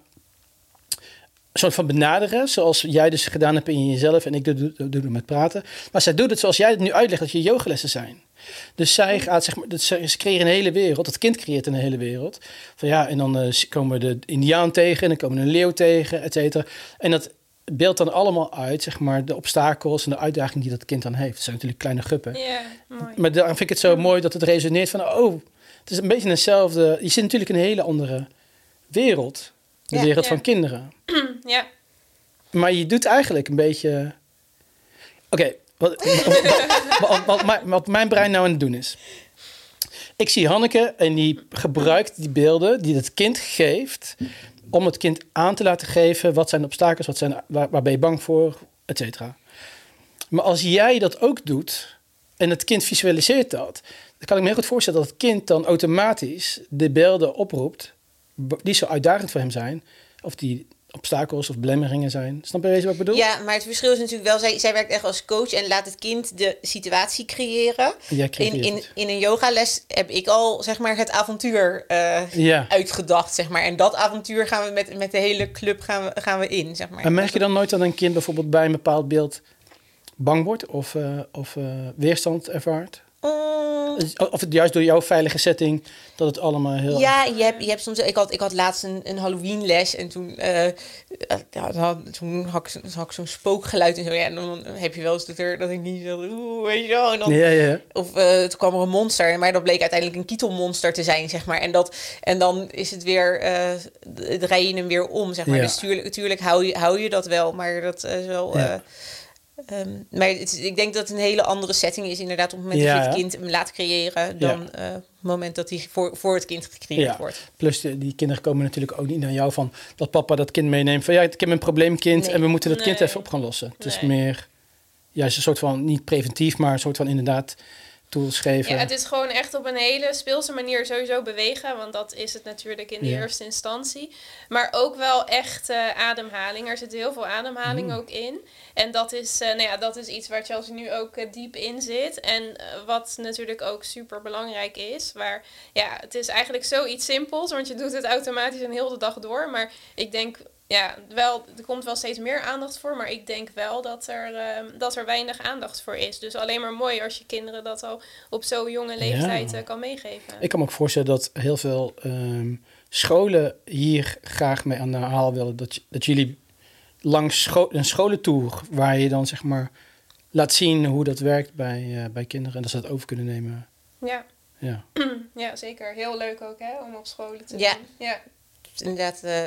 soort van benaderen, zoals jij dus gedaan hebt in jezelf en ik doe, doe, doe het met praten. Maar zij doet het zoals jij het nu uitlegt dat je yogalessen zijn. Dus zij gaat, zeg maar, dat ze, ze creëren een hele wereld. Het kind creëert een hele wereld. Van ja, en dan eh, komen we de Indiaan tegen, en dan komen we een leeuw tegen, et cetera. En dat beeldt dan allemaal uit, zeg maar, de obstakels en de uitdagingen die dat kind dan heeft. Het zijn natuurlijk kleine guppen. Ja, mooi. Maar daarom vind ik het zo mooi dat het resoneert van, oh, Het is een beetje hetzelfde. Je zit natuurlijk in een hele andere wereld. De Ja. wereld Ja. van kinderen. Ja. Maar je doet eigenlijk een beetje. Oké, wat, wat, wat, mijn- brein nou aan het doen is. Ik zie Hanneke en die gebruikt die beelden die het kind geeft. om het kind aan te laten geven. wat zijn de obstakels, wat zijn, waar, waar ben je bang voor, et cetera. Maar als jij dat ook doet. en het kind visualiseert dat. dan kan ik me heel goed voorstellen dat het kind dan automatisch de beelden oproept. die zo uitdagend voor hem zijn. of die obstakels of belemmeringen zijn. Snap je wat ik bedoel? Ja, maar het verschil is natuurlijk wel, zij, zij werkt echt als coach en laat het kind de situatie creëren. Jij In, in, in een yogales heb ik al zeg maar het avontuur eh, Ja. uitgedacht, zeg maar. En dat avontuur gaan we met, met de hele club gaan we, gaan we in, zeg maar. En merk je dan nooit dat een kind bijvoorbeeld bij een bepaald beeld bang wordt of, eh, of eh, weerstand ervaart? Mm, Of het juist door jouw veilige setting dat het allemaal heel. Ja, je hebt, je hebt soms. Ik had, ik had laatst een, een Halloween les en toen, eh, ja, dan had, toen had ik, zo- had ik zo'n spookgeluid en zo. Ja, en dan heb je wel eens dat, er, dat ik niet zo, oeh, weet je wel. En dan, ja, ja. Of eh toen kwam er een monster, maar dat bleek uiteindelijk een kietelmonster te zijn, zeg maar. En, dat, en dan is het weer, eh draai je hem weer om, zeg maar. Ja. Dus tuurlijk, tuurlijk hou, je, hou je dat wel, maar dat is wel... Ja. Eh, ehm, maar het, ik denk dat het een hele andere setting is inderdaad op het moment Ja, dat je het kind hem laat creëren... dan eh, op het moment dat hij voor, voor het kind gecreëerd Ja. wordt. Plus die, die kinderen komen natuurlijk ook niet naar jou van dat papa dat kind meeneemt van ja, ik heb een probleemkind Nee. en we moeten dat kind even op gaan lossen. Het is meer juist een soort van niet preventief, maar een soort van inderdaad tools geven. Ja, het is gewoon echt op een hele speelse manier sowieso bewegen. Want dat is het natuurlijk in de Ja. eerste instantie. Maar ook wel echt ademhaling. Er zit heel veel ademhaling Mm. ook in. En dat is, eh, nou ja, dat is iets waar Chelsea nu ook eh, diep in zit. En eh, wat natuurlijk ook super belangrijk is. Waar, ja, het is eigenlijk zoiets simpels. Want je doet het automatisch een heel de dag door. Maar ik denk... Ja, wel, er komt wel steeds meer aandacht voor, maar ik denk wel dat er, eh, dat er weinig aandacht voor is. Dus alleen maar mooi als je kinderen dat al op zo'n jonge leeftijd Ja. eh, kan meegeven. Ik kan me ook voorstellen dat heel veel ehm, scholen hier graag mee aan de haal willen. Dat, dat jullie langs scho een scholentour, waar je dan zeg maar laat zien hoe dat werkt bij, eh, bij kinderen. En dat ze dat over kunnen nemen. Ja. Ja. ja, zeker. Heel leuk ook hè, om op scholen te Ja. doen. Ja. Inderdaad, eh,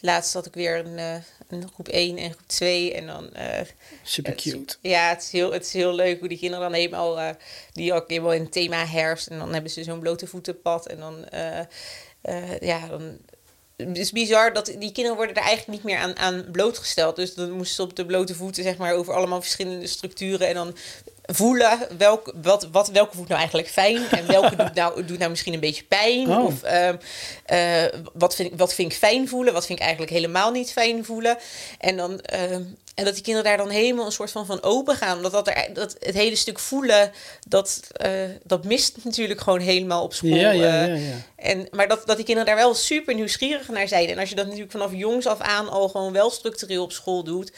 laatst had ik weer een, eh, een groep 1 en groep 2 en dan... eh, Super is- cute. Ja, het is, heel, het is heel leuk hoe die kinderen dan helemaal, eh, die ook helemaal in het thema herfst. En dan hebben ze zo'n blote voetenpad. En dan, ja, dan... Het is bizar dat die kinderen worden er eigenlijk niet meer aan, aan blootgesteld. Dus dan moesten ze op de blote voeten, zeg maar, over allemaal verschillende structuren. En dan voelen welk, wat, wat, welke voet nou eigenlijk fijn. En welke doet nou, doet nou misschien een beetje pijn. Oh. Of ehm, eh, wat, vind ik, wat vind ik fijn voelen, wat vind ik eigenlijk helemaal niet fijn voelen. En, dan, ehm, en dat die kinderen daar dan helemaal een soort van van open gaan. Dat, dat, er, dat het hele stuk voelen, dat, eh, dat mist natuurlijk gewoon helemaal op school. Ja, ja, eh. ja, ja. En, maar dat, dat die kinderen daar wel super nieuwsgierig naar zijn. En als je dat natuurlijk vanaf jongs af aan al gewoon wel structureel op school doet.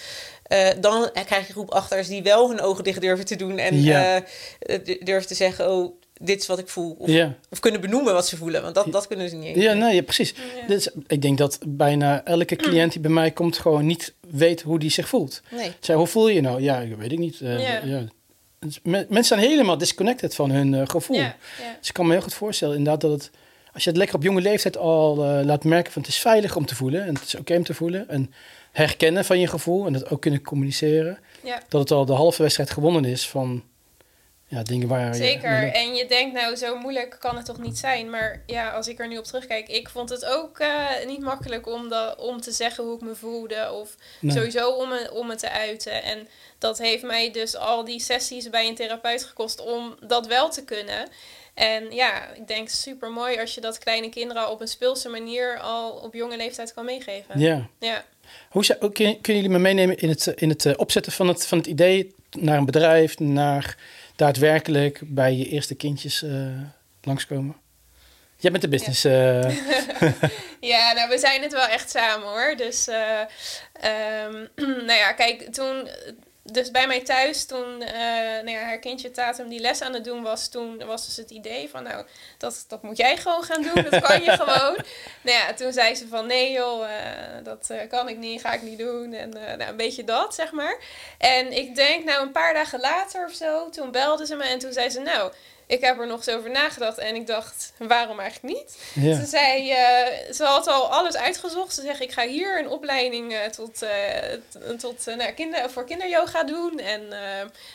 Eh, dan krijg je groep achters die wel hun ogen dicht durven te doen. En Ja. eh, durven te zeggen, oh, dit is wat ik voel. Of, Ja. of kunnen benoemen wat ze voelen. Want dat, dat kunnen ze niet. Ja, nee, ja, precies. Ja. Dus ik denk dat bijna elke cliënt die bij mij komt gewoon niet weet hoe die zich voelt. Nee. Zij, hoe voel je je nou? Ja, ik weet ik niet. Eh, Ja. ja. Dus men- Mensen zijn helemaal disconnected van hun eh, gevoel. Ja, ja. Dus ik kan me heel goed voorstellen inderdaad dat het... Als je het lekker op jonge leeftijd al eh, laat merken van het is veilig om te voelen. En het is oké om te voelen. En herkennen van je gevoel en dat ook kunnen communiceren. Ja. Dat het al de halve wedstrijd gewonnen is van ja, dingen waar je... Zeker. En je denkt, nou, zo moeilijk kan het toch niet zijn. Maar ja, als ik er nu op terugkijk, ik vond het ook eh, niet makkelijk om, de, om te zeggen hoe ik me voelde. Of Nee. sowieso om, me, om het te uiten. En dat heeft mij dus al die sessies bij een therapeut gekost om dat wel te kunnen. En ja, ik denk super mooi als je dat kleine kinderen op een speelse manier al op jonge leeftijd kan meegeven. Ja. Ja. Hoe zou, kun- kunnen jullie me meenemen in het, in het eh, opzetten van het, van het idee naar een bedrijf, naar daadwerkelijk bij je eerste kindjes eh, langskomen? Jij bent de business. eh, Ja, nou, we zijn het wel echt samen hoor. Dus, ehm, nou ja, kijk, toen, dus bij mij thuis, toen eh, nou ja, haar kindje Tatum die les aan het doen was, toen was dus het idee van, nou, dat, dat moet jij gewoon gaan doen, dat kan je gewoon. Nou ja, toen zei ze van, nee joh, eh, dat eh, kan ik niet, ga ik niet doen. En nou, een beetje dat, zeg maar. En ik denk, nou, een paar dagen later of zo, toen belde ze me en toen zei ze, nou, ik heb er nog eens over nagedacht en ik dacht, waarom eigenlijk niet? Ja. Ze zei, eh, ze had al alles uitgezocht. Ze zegt, ik ga hier een opleiding eh, tot, eh, tot, nou, kinder, voor kinderyoga doen. En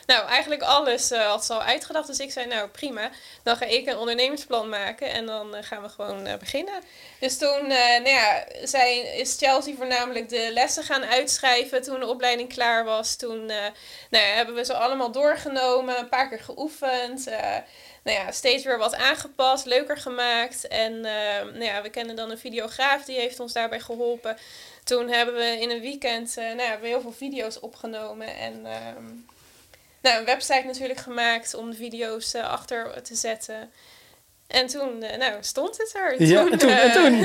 nou, eigenlijk alles had ze al uitgedacht. Dus ik zei, nou prima, dan ga ik een ondernemersplan maken en dan gaan we gewoon beginnen. Dus toen nou ja, zij, is Chelsea voornamelijk de lessen gaan uitschrijven toen de opleiding klaar was. Toen nou ja, hebben we ze allemaal doorgenomen, een paar keer geoefend. Nou ja, steeds weer wat aangepast, leuker gemaakt. En eh, nou ja, we kennen dan een videograaf, die heeft ons daarbij geholpen. Toen hebben we in een weekend eh, nou ja, heel veel video's opgenomen. En ehm, nou, een website natuurlijk gemaakt om de video's eh, achter te zetten. En toen eh, nou, stond het er. Ja, en toen, en eh, toen.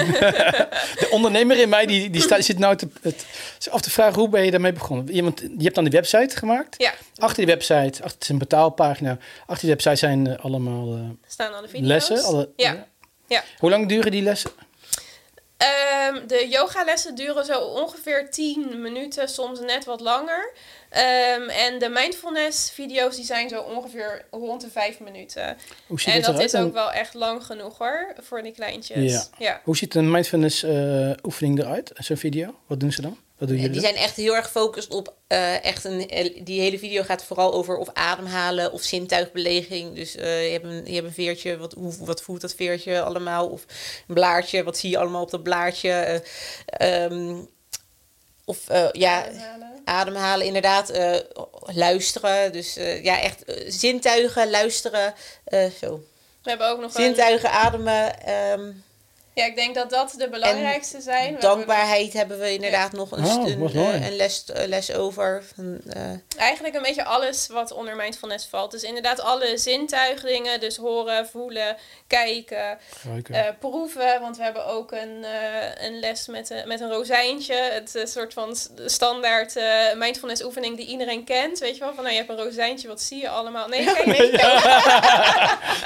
De ondernemer in mij die, die staat, zit nou te, het, af te vragen hoe ben je daarmee begonnen. Je, want je hebt dan die website gemaakt. Ja, Achter die website, achter het is een betaalpagina. Achter die website zijn eh, allemaal staan alle video's. lessen. Alle, Ja. Ja. Hoe lang duren die lessen? Ehm, de yogalessen duren zo ongeveer 10 minuten, soms net wat langer. Ehm, en de mindfulness video's die zijn zo ongeveer rond de 5 minuten. Hoe ziet En dat eruit? is ook wel echt lang genoeg hoor, voor die kleintjes. Ja. ja. Hoe ziet een mindfulness eh, oefening eruit? Zo'n video? Wat doen ze dan? Wat doen Ja, jullie die zijn echt heel erg gefocust op eh, echt een. Die hele video gaat vooral over of ademhalen of zintuigbeleging. Dus eh, je, hebt een, je hebt een veertje, wat, hoe, wat voelt dat veertje allemaal? Of een blaadje, wat zie je allemaal op dat blaadje? Eh, ehm, of eh, ja, Ademhalen. ademhalen inderdaad. eh, luisteren. Dus eh, ja, echt eh, zintuigen, luisteren. eh, zo. We hebben ook nog een... Zintuigen, ademen. ehm, Ja, ik denk dat dat de belangrijkste zijn. We hebben dankbaarheid hebben we inderdaad nog een, Oh, een, eh, een les, eh, les over. Van, eh, Eigenlijk een beetje alles wat onder mindfulness valt. Dus inderdaad alle zintuigdingen. Dus horen, voelen, kijken, eh, proeven. Want we hebben ook een, eh, een les met, een- met een rozijntje. Het soort van standaard eh, mindfulness oefening die iedereen kent. Weet je wel? Van nou, je hebt een rozijntje, wat zie je allemaal? Nee, je niet?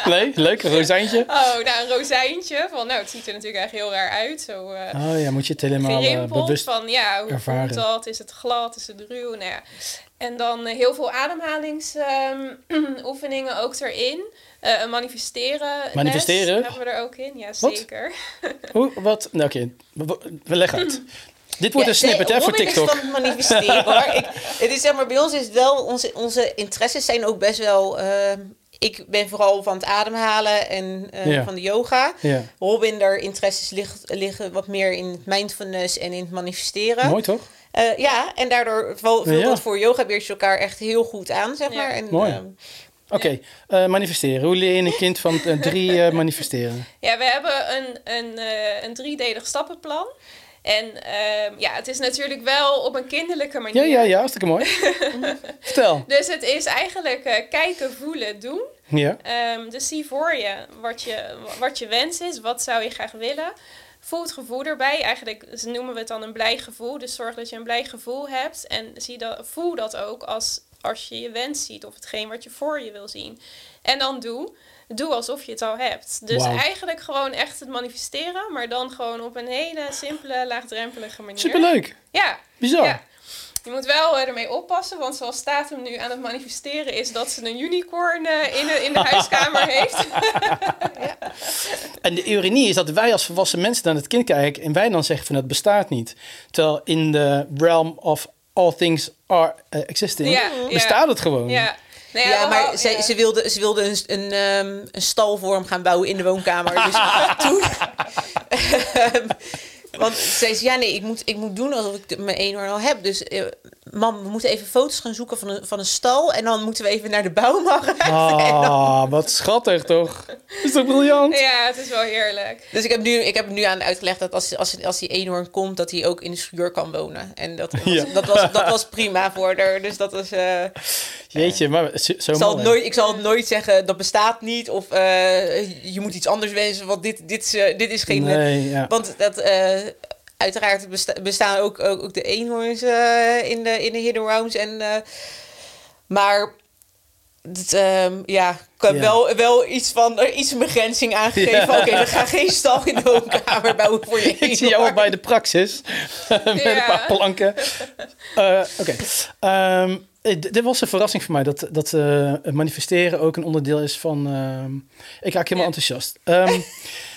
nee, leuk, een rozijntje. Oh, nou een rozijntje. Van nou, het ziet er natuurlijk echt heel raar uit. Zo eh Oh ja, moet je het helemaal eh, bewust... Van ja, hoe ervaren. voelt dat? Is het glad? Is het ruw? Nou ja. En dan eh, heel veel ademhalingsoefeningen ook erin. Manifesteren. Manifesteren? hebben we er ook in, ja Wat? zeker. Hoe, wat? Nou, oké, we, we leggen uit. Dit wordt Ja, een snippet, nee, hè, voor TikTok. is van manifesteren hoor. Ik, het is zeg maar, bij ons is wel, onze, onze interesses zijn ook best wel. Ik ben vooral van het ademhalen en eh, Ja. van de yoga. Ja, Robin, daar interesses ligt, liggen wat meer in het mindfulness en in het manifesteren. mooi toch? Eh, ja, en daardoor vul vult Ja. dat voor yoga beertjes elkaar echt heel goed aan, zeg Ja. maar. En, Mooi. ehm, Oké, eh, manifesteren. Hoe leer je een kind van drie eh, manifesteren? Ja, we hebben een, een, eh, een driedelig stappenplan. En ehm, ja, het is natuurlijk wel op een kinderlijke Ja, manier. ja, ja, hartstikke mooi. Vertel. Dus het is eigenlijk eh, kijken, voelen, doen. Ja, Ehm, dus zie voor je wat, je wat je wens is, wat zou je graag willen. Voel het gevoel erbij. Eigenlijk noemen we het dan een blij gevoel. Dus zorg dat je een blij gevoel hebt. En zie dat, voel dat ook als, als je je wens ziet of hetgeen wat je voor je wil zien. En dan doe. Doe alsof je het al hebt. Dus eigenlijk gewoon echt het manifesteren, maar dan gewoon op een hele simpele, laagdrempelige manier. superleuk. Ja, Bizar. ja. Je moet wel eh, ermee oppassen, want zoals Statum nu aan het manifesteren is dat ze een unicorn eh, in, de, in de huiskamer heeft. En de ironie is dat wij als volwassen mensen naar het kind kijken en wij dan zeggen van het bestaat niet. Terwijl in de realm of all things are eh, existing Ja, ja. bestaat het gewoon. Ja, Ja, maar ze, ja. ze wilde, ze wilde een, een, ehm, een stal voor hem gaan bouwen in de woonkamer. Dus toen... Want ze zei, ze, ja nee, ik moet, ik moet doen alsof ik de- mijn eenhoorn al heb. Dus eh, mam, we moeten even foto's gaan zoeken van een, van een stal. En dan moeten we even naar de bouwmarkt. Ah, wat schattig toch? Is toch briljant? Ja, het is wel heerlijk. Dus ik heb, nu, ik heb nu aan uitgelegd dat als, als, als die eenhoorn komt, dat hij ook in de schuur kan wonen. En dat was, Ja. dat was, dat was prima voor haar. Dus dat was... eh, Jeetje, maar zo, zal, het nooit, ik zal het nooit zeggen, dat bestaat niet. Of eh, je moet iets anders wensen, want dit, dit, is, dit is geen... Nee, ja. Want dat, uiteraard besta- bestaan ook, ook, ook de eenhoorns eh, in, de, in de hidden realms. En, eh, maar het, ehm, ja, ik heb Ja. wel, wel iets van er iets een begrenzing aangegeven. Ja. Oké, we gaan geen stal in de woonkamer bouwen voor je Ik zie jou al bij de praxis. Met een paar planken. Eh, Oké. Ehm, eh, dit was een verrassing voor mij dat, dat manifesteren ook een onderdeel is van. ehm, ik raak helemaal enthousiast.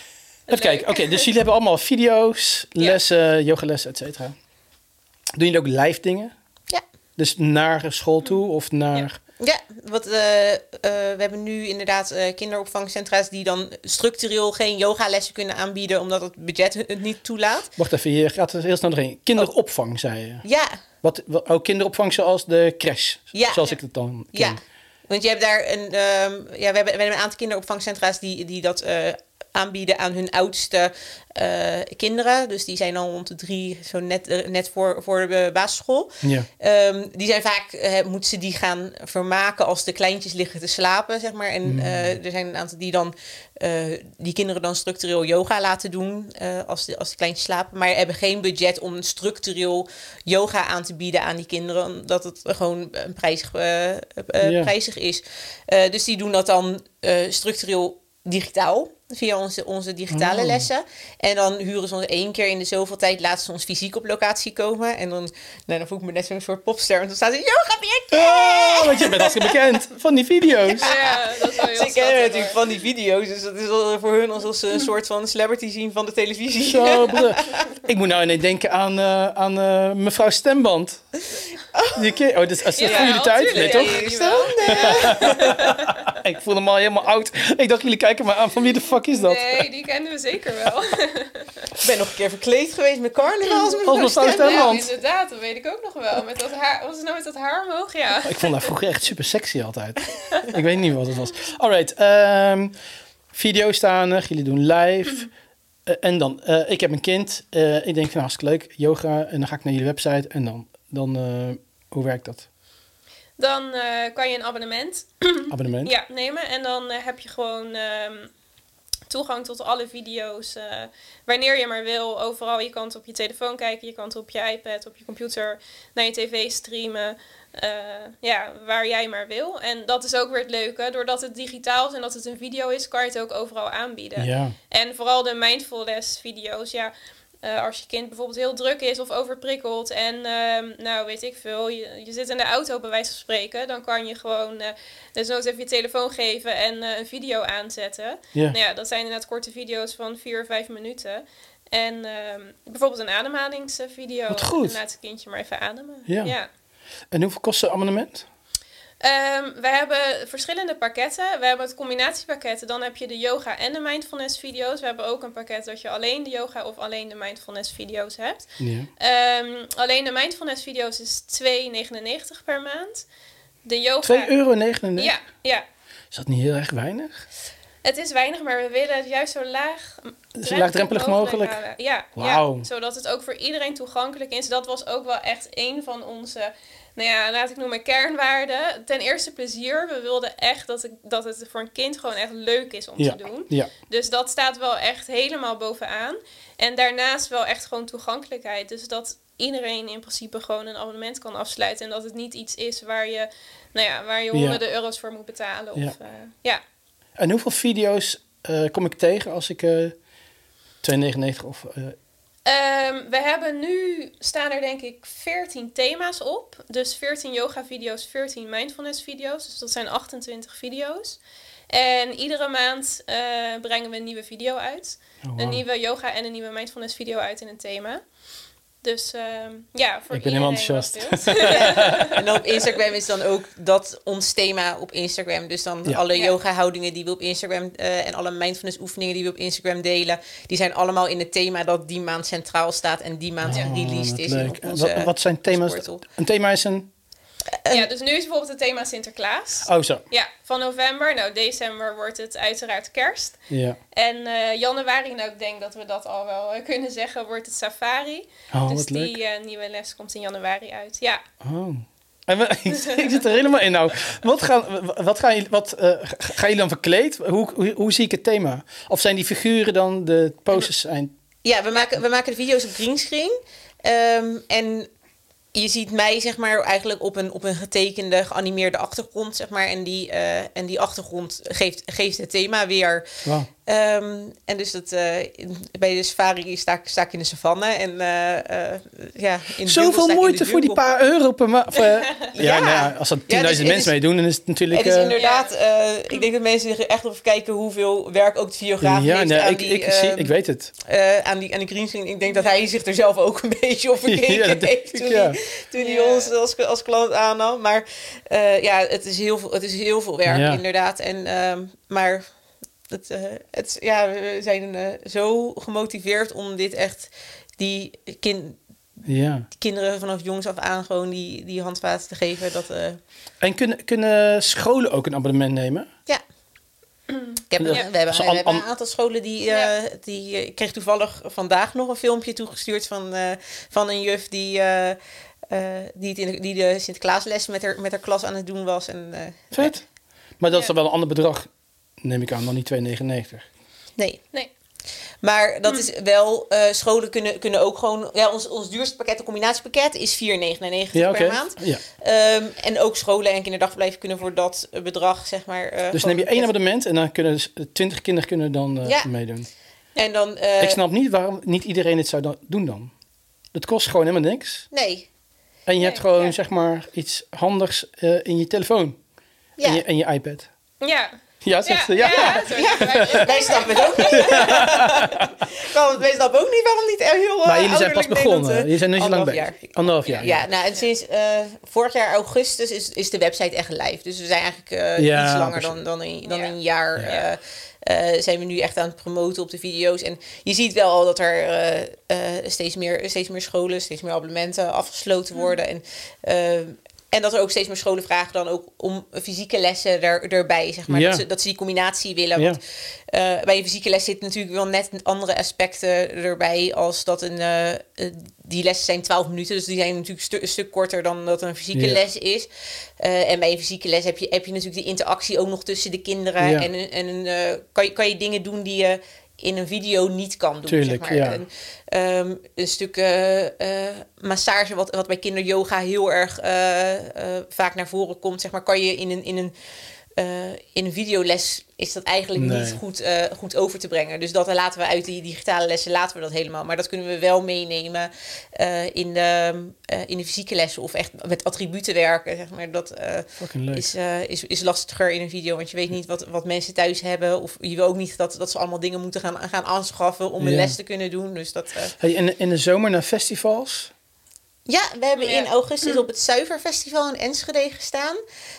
even kijken. Oké, dus jullie hebben allemaal video's, lessen, yogalessen, et cetera. Doen jullie ook live dingen? Ja. Dus naar school toe of naar. Ja, wat, eh, eh, we hebben nu inderdaad eh, kinderopvangcentra's die dan structureel geen yogalessen kunnen aanbieden omdat het budget het niet toelaat. Wacht even, je gaat er heel snel doorheen. Kinderopvang, zei je. Ja, Wat, wat, oh, kinderopvang zoals de crash, Ja. zoals ik het dan ken. ja. Want je hebt daar een, ehm, ja, we hebben, we hebben een aantal kinderopvangcentra's die, die dat aanbieden aan hun oudste eh, kinderen. Dus die zijn dan rond de drie, zo net, eh, net voor, voor de basisschool. Ja. Ehm, die zijn vaak, eh, moeten ze die gaan vermaken als de kleintjes liggen te slapen, zeg maar. En eh, er zijn een aantal die dan die kinderen dan structureel yoga laten doen als, de, als de kleintjes slapen. Maar hebben geen budget om structureel yoga aan te bieden aan die kinderen, omdat het gewoon een prijzig, Ja. prijzig is. Dus die doen dat dan structureel digitaal. Via onze, onze digitale Oh. lessen. En dan huren ze ons één keer in de zoveel tijd, laten ze ons fysiek op locatie komen. En dan, nou, dan voel ik me net zo'n soort popster. Want dan staat er, yoga Beertje! Oh, want je bent hartstikke bekend van die video's. Ja, dat is wel heel Ze kennen natuurlijk van die video's. Dus dat is voor hun alsof ze een soort van celebrity zien van de televisie. Zo, ik moet nou ineens denken aan, eh, aan eh, mevrouw Stemband. Die ken- oh, dat is, dat is Ja, voor jullie tijd, nee toch? Ik voel hem al helemaal oud. Ik dacht, jullie kijken me aan. Van wie de fuck is dat? Nee, die kennen we zeker wel. Ik ben nog een keer verkleed geweest met carnaval. Als Als mevrouw Stemband. Ja, inderdaad, dat weet ik ook nog wel. Met dat haar, wat was het nou met dat haar omhoog? Ja. Ik vond haar vroeger echt super sexy altijd. ik weet niet wat het was. Alright. ehm video staan er. Jullie doen live. Eh, en dan, eh, ik heb een kind. Eh, ik denk, nou, hartstikke leuk. Yoga. En dan ga ik naar jullie website. En dan, dan eh, hoe werkt dat? Dan eh, kan je een abonnement Abonnement? ja, nemen. En dan eh, heb je gewoon ehm, toegang tot alle video's. eh, wanneer je maar wil. Overal. Je kan het op je telefoon kijken. Je kan het op je iPad, op je computer, naar je tv streamen. Eh, ja, waar jij maar wil. En dat is ook weer het leuke. Doordat het digitaal is en dat het een video is, kan je het ook overal aanbieden. Ja. En vooral de mindfulness video's, ja. Eh, als je kind bijvoorbeeld heel druk is of overprikkeld en, ehm, nou weet ik veel, je, je zit in de auto bij wijze van spreken, dan kan je gewoon eh desnoods even je telefoon geven en eh, een video aanzetten. Nou ja, dat zijn inderdaad korte video's van 4, 5 minuten. En ehm, bijvoorbeeld een ademhalingsvideo. Wat goed. En laat het kindje maar even ademen. Ja. ja. En hoeveel kost een abonnement? Ehm, we hebben verschillende pakketten. We hebben het combinatiepakket. Dan heb je de yoga en de mindfulness video's. We hebben ook een pakket dat je alleen de yoga of alleen de mindfulness video's hebt. Ja. Ehm, alleen de mindfulness video's is 2,99 per maand. De yoga... 2,99 euro? Ja, ja. Is dat niet heel erg weinig? Het is weinig, maar we willen het juist zo laag, Zo laagdrempelig mogelijk. Ja, Wauw. ja, zodat het ook voor iedereen toegankelijk is. Dat was ook wel echt een van onze, nou ja, laat ik noemen, kernwaarden. Ten eerste plezier. We wilden echt dat, ik, dat het voor een kind gewoon echt leuk is om Ja. te doen. Ja. Dus dat staat wel echt helemaal bovenaan. En daarnaast wel echt gewoon toegankelijkheid. Dus dat iedereen in principe gewoon een abonnement kan afsluiten. En dat het niet iets is waar je, nou ja, waar je Ja. honderden euro's voor moet betalen. Of, Ja. ja. ja. En hoeveel video's eh, kom ik tegen als ik eh 2,99 of... eh, Ehm, we hebben nu, staan er denk ik 14 thema's op. Dus 14 yoga video's, 14 mindfulness video's. Dus dat zijn 28 video's. En iedere maand eh, brengen we een nieuwe video uit. oh, Een nieuwe yoga en een nieuwe mindfulness video uit in een thema. Dus ehm, ja, voor Ik ben helemaal enthousiast. En dan op Instagram is dan ook dat ons thema op Instagram. Dus dan Ja. alle Ja. yoga houdingen die we op Instagram eh, en alle mindfulness oefeningen die we op Instagram delen, die zijn allemaal in het thema dat die maand centraal staat en die maand Oh, gereleased wat is. leuk. op En onze wat, wat zijn thema's? sportel. Een thema is een... ja, dus nu is bijvoorbeeld het thema Sinterklaas. Oh, zo. Ja, van november. Nou, december wordt het uiteraard kerst. Ja. En eh, januari, nou ik denk dat we dat al wel eh, kunnen zeggen, wordt het safari. Oh, dus wat leuk. die eh, nieuwe les komt in januari uit. Ja, Oh. En we- ik zit er helemaal in nou. Wat gaan, wat gaan jullie, wat, eh, ga- gaan jullie dan verkleed? Hoe, hoe, hoe zie ik het thema? Of zijn die figuren dan de poses zijn? Ja, we maken, we maken de video's op greenscreen. Ehm, en je ziet mij, zeg maar, eigenlijk op een, op een getekende, geanimeerde achtergrond, zeg maar. En die, eh, en die achtergrond geeft, geeft het thema weer. Ehm, en dus dat, eh, in- bij de safari sta, ik- sta ik in de savanne. En eh, eh, ja, in Zoveel in moeite de voor die paar euro per maand. ja, Ja. nou ja, als er 10.000 Ja, dus het mensen is- meedoen, dan is het natuurlijk... Het is inderdaad, eh, ik denk dat mensen zich echt even kijken hoeveel werk ook de videograaf ja, heeft nee, aan, ik, die, ik, zie, ehm, ik weet het. eh, aan, die, aan die greenscreen. Ik denk dat hij zich er zelf ook een beetje op gekeken Ja, heeft toen, ja. hij, toen hij Ja. ons als, als klant aannam. Maar eh, ja, het is, heel veel, het is heel veel werk Ja. inderdaad. En, ehm, maar het, eh, het, ja, we zijn eh, zo gemotiveerd om dit echt... Die, kin, Ja. kinderen vanaf jongs af aan gewoon die, die handvaten te geven. Dat, eh, En kunnen, kunnen scholen ook een abonnement nemen? ja. Ik heb, Ja. we hebben, we an- hebben een aantal scholen die, Ja. eh, die... Ik kreeg toevallig vandaag nog een filmpje toegestuurd van, eh, van een juf die... eh, eh, die, het in de, die de Sinterklaasles met haar, met haar klas aan het doen was. En, eh, Vet. Maar dat is dan wel een ander bedrag, neem ik aan, dan die 2,99. nee, Nee. maar dat is wel... eh, scholen kunnen, kunnen ook gewoon... Ja, ons, ons duurste pakket, een combinatiepakket, is 4,99 Ja, per maand. Ja. Ehm, en ook scholen en kinderdagverblijven kunnen voor dat bedrag, zeg maar... eh, Dus neem je één abonnement en dan kunnen dus 20 kinderen kunnen dan eh, Ja. meedoen. En dan... eh, ik snap niet waarom niet iedereen het zou dan doen dan. Het kost gewoon helemaal niks. Nee. En je Nee, hebt gewoon, ja. zeg maar, iets handigs eh, in je telefoon. Ja. En, je, en je iPad. Ja. Ja, zegt ze. Ja. ja, wij. Wij snappen het ook niet. Kan- Wij snappen ook niet waarom niet heel uh, Maar jullie zijn pas begonnen. Nederland, eh, Jullie zijn nu zo lang jaar. Anderhalf jaar. Ja, nou, en sinds eh, vorig jaar augustus is, is de website echt live. Dus we zijn eigenlijk eh, Ja, iets langer dan, dan, een, dan Ja. een jaar. Ja. eh, eh, zijn we nu echt aan het promoten op de video's. En je ziet wel al dat er eh, eh, steeds, meer, steeds meer scholen, steeds meer abonnementen afgesloten worden. En, eh, en dat er ook steeds meer scholen vragen dan ook om fysieke lessen er, erbij. Zeg maar. Ja. dat, ze, dat ze die combinatie willen. Ja. Want eh, bij een fysieke les zitten natuurlijk wel net andere aspecten erbij als dat een. eh, die lessen zijn 12 minuten, dus die zijn natuurlijk stu- een stuk korter dan dat een fysieke Ja. les is. Eh, en bij een fysieke les heb je, heb je natuurlijk de interactie ook nog tussen de kinderen. En, en kan, je, kan je dingen doen die je in een video niet kan doen. Tuurlijk, zeg maar. ja. En, ehm, een stuk eh, eh, massage, wat, wat bij kinderyoga heel erg eh, vaak naar voren komt, zeg maar, kan je in een, in een, eh, in een videoles is dat eigenlijk Nee. niet goed, eh, goed over te brengen. Dus dat laten we uit die digitale lessen, laten we dat helemaal. Maar dat kunnen we wel meenemen eh, in, de, in de fysieke lessen of echt met attributen werken. Zeg maar. Dat is, is, is lastiger in een video, want je weet niet wat, wat mensen thuis hebben. Of je wil ook niet dat, dat ze allemaal dingen moeten gaan, gaan aanschaffen om een Ja. les te kunnen doen. Dus dat, Hey, in, in de zomer naar festivals. Ja, we hebben Ja. in augustus op het Zuiverfestival in Enschede gestaan.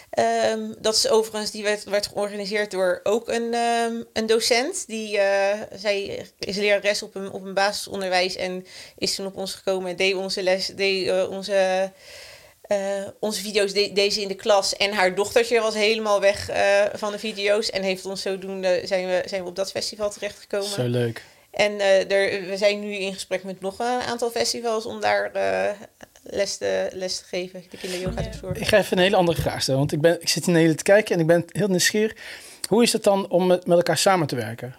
Ehm, dat is overigens, die werd, werd georganiseerd door ook een, ehm, een docent. Die, eh, zij is lerares op een, op een basisonderwijs en is toen op ons gekomen en deed onze les, deed eh, onze, eh, onze video's, deed, deed ze in de klas. En haar dochtertje was helemaal weg eh, van de video's en heeft ons zodoende, zijn we, zijn we op dat festival terechtgekomen. Zo leuk. En eh, er, we zijn nu in gesprek met nog een aantal festivals om daar eh, les, te, les te geven, de kinderyoga te verzorgen. Ik ga even een hele andere vraag stellen. Want ik, ben, ik zit hier een hele te kijken en ik ben heel nieuwsgierig. Hoe is het dan om met, met elkaar samen te werken?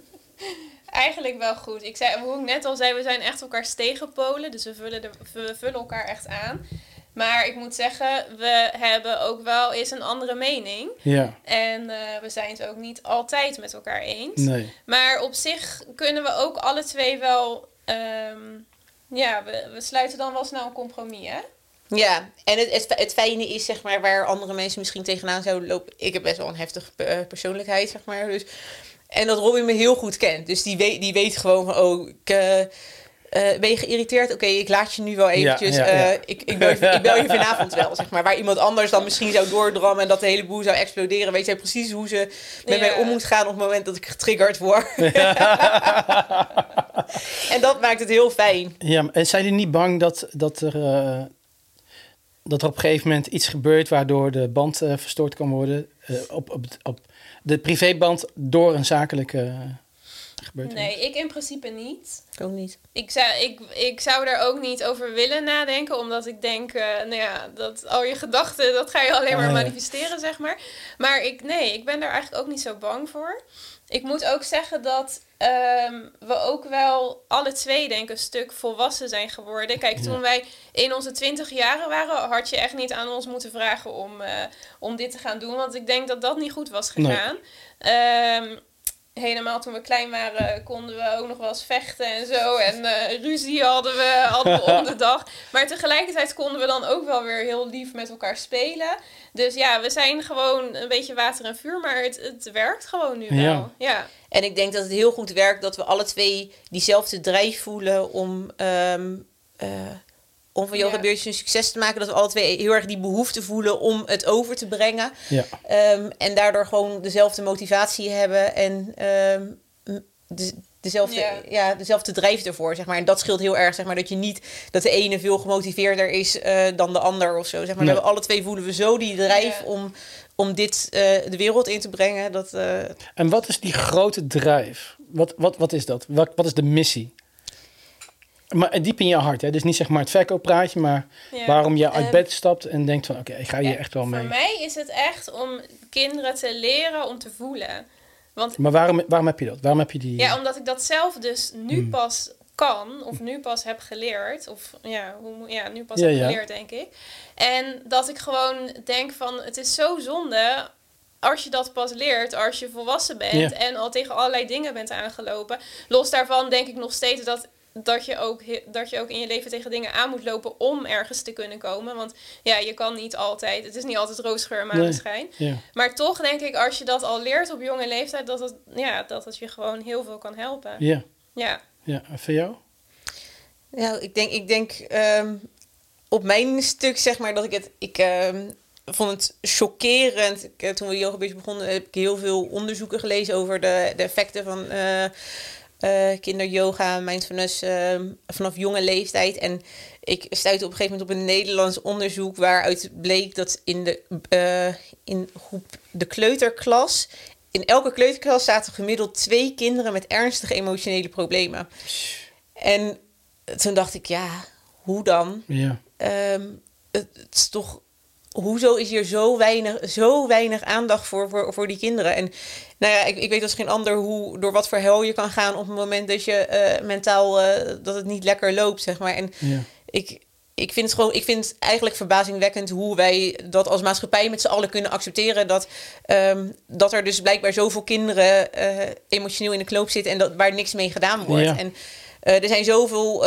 Eigenlijk wel goed. Ik zei, hoe ik net al zei, we zijn echt elkaars tegenpolen. Dus we vullen, de, we vullen elkaar echt aan. Maar ik moet zeggen, we hebben ook wel eens een andere mening. Ja, En eh, we zijn het ook niet altijd met elkaar eens. nee. Maar op zich kunnen we ook alle twee wel... ehm, ja, we, we sluiten dan wel snel een compromis, hè? Ja, en het, het, het fijne is, zeg maar, waar andere mensen misschien tegenaan zouden lopen. Ik heb best wel een heftige eh, persoonlijkheid, zeg maar. Dus, en dat Robin me heel goed kent. Dus die weet, die weet gewoon van, oh, ik, eh, eh, ben je geïrriteerd? Oké, ik laat je nu wel eventjes. ja, ja. eh, ik, ik, bel je, ik bel je vanavond wel, zeg maar. Waar iemand anders dan misschien zou doordrammen en dat de hele boel zou exploderen. Weet jij precies hoe ze met Ja. mij om moet gaan op het moment dat ik getriggerd word. en dat maakt het heel fijn. Ja, en zijn jullie niet bang dat, dat, er, eh, dat er op een gegeven moment iets gebeurt waardoor de band verstoord kan worden? op, op, op de privéband door een zakelijke Nee, ik in principe niet. Ik ook niet. Ik zou, ik, ik zou daar ook niet over willen nadenken, omdat ik denk, eh, nou ja, dat al je gedachten, dat ga je alleen maar Ah, ja. manifesteren, zeg maar. Maar ik, nee, ik ben daar eigenlijk ook niet zo bang voor. Ik moet ook zeggen dat ehm, we ook wel alle twee, denk ik, een stuk volwassen zijn geworden. Kijk, toen wij in onze twintig jaren waren, had je echt niet aan ons moeten vragen om, eh, om dit te gaan doen. Want ik denk dat dat niet goed was Nee. gegaan. Helemaal toen we klein waren, konden we ook nog wel eens vechten en zo. En eh, ruzie hadden we, hadden we om de dag. Maar tegelijkertijd konden we dan ook wel weer heel lief met elkaar spelen. Dus ja, we zijn gewoon een beetje water en vuur, maar het, het werkt gewoon nu wel. Ja. Ja. En ik denk dat het heel goed werkt dat we alle twee diezelfde drijf voelen om, ehm eh, om van yoga Ja. beurtjes een succes te maken. Dat we alle twee heel erg die behoefte voelen om het over te brengen. Ja. Ehm, en daardoor gewoon dezelfde motivatie hebben en ehm, de, dezelfde, Ja. ja. dezelfde drijf ervoor, zeg maar. En dat scheelt heel erg, zeg maar, dat je niet dat de ene veel gemotiveerder is eh, dan de ander of zo, zeg maar. Nee. We hebben alle twee voelen we zo die drijf Ja. om, om dit eh, de wereld in te brengen. Dat, eh, En wat is die grote drijf? Wat, wat, wat is dat? Wat, wat is de missie? Maar diep in je hart, hè? Dus niet zeg maar het verkooppraatje, maar Ja. waarom je uit Ehm, bed stapt en denkt van oké, ik ga hier echt wel mee. Voor mij is het echt om kinderen te leren om te voelen. Want Maar waarom, waarom heb je dat? Waarom heb je die... Ja, omdat ik dat zelf dus nu Hmm. pas kan, of nu pas heb geleerd, of ja, hoe, ja nu pas Ja, heb ja. geleerd, denk ik. En dat ik gewoon denk van, het is zo zonde als je dat pas leert, als je volwassen bent Ja. en al tegen allerlei dingen bent aangelopen. Los daarvan denk ik nog steeds dat, dat, je ook, dat je ook in je leven tegen dingen aan moet lopen om ergens te kunnen komen. Want ja, je kan niet altijd, het is niet altijd roosgeur en maneschijn. Ja. Maar toch denk ik, als je dat al leert op jonge leeftijd, dat het, ja, dat het je gewoon heel veel kan helpen. Ja, Ja. ja. En voor jou? Nou, ik denk, ik denk ehm, op mijn stuk zeg maar dat ik het. Ik ehm, vond het chockerend. Ik, eh, toen we yoga begonnen, heb ik heel veel onderzoeken gelezen over de, de effecten van eh eh kinderyoga, mindfulness ehm, vanaf jonge leeftijd. En ik stuitte op een gegeven moment op een Nederlands onderzoek waaruit bleek dat in de, eh, in groep de kleuterklas. In elke kleuterklas zaten gemiddeld twee kinderen met ernstige emotionele problemen. En toen dacht ik, ja, hoe dan? Ja. Ehm, het, het is toch. Hoezo is hier zo weinig, zo weinig aandacht voor, voor, voor die kinderen? En nou ja, ik, ik weet als geen ander hoe, door wat voor hel je kan gaan op het moment dat je eh, mentaal eh, dat het niet lekker loopt, zeg maar. En ja. ik, ik vind het gewoon, ik vind het eigenlijk verbazingwekkend hoe wij dat als maatschappij met z'n allen kunnen accepteren. Dat, ehm, dat er dus blijkbaar zoveel kinderen eh, emotioneel in de knoop zitten en dat, waar niks mee gedaan wordt. Ja. En er zijn zoveel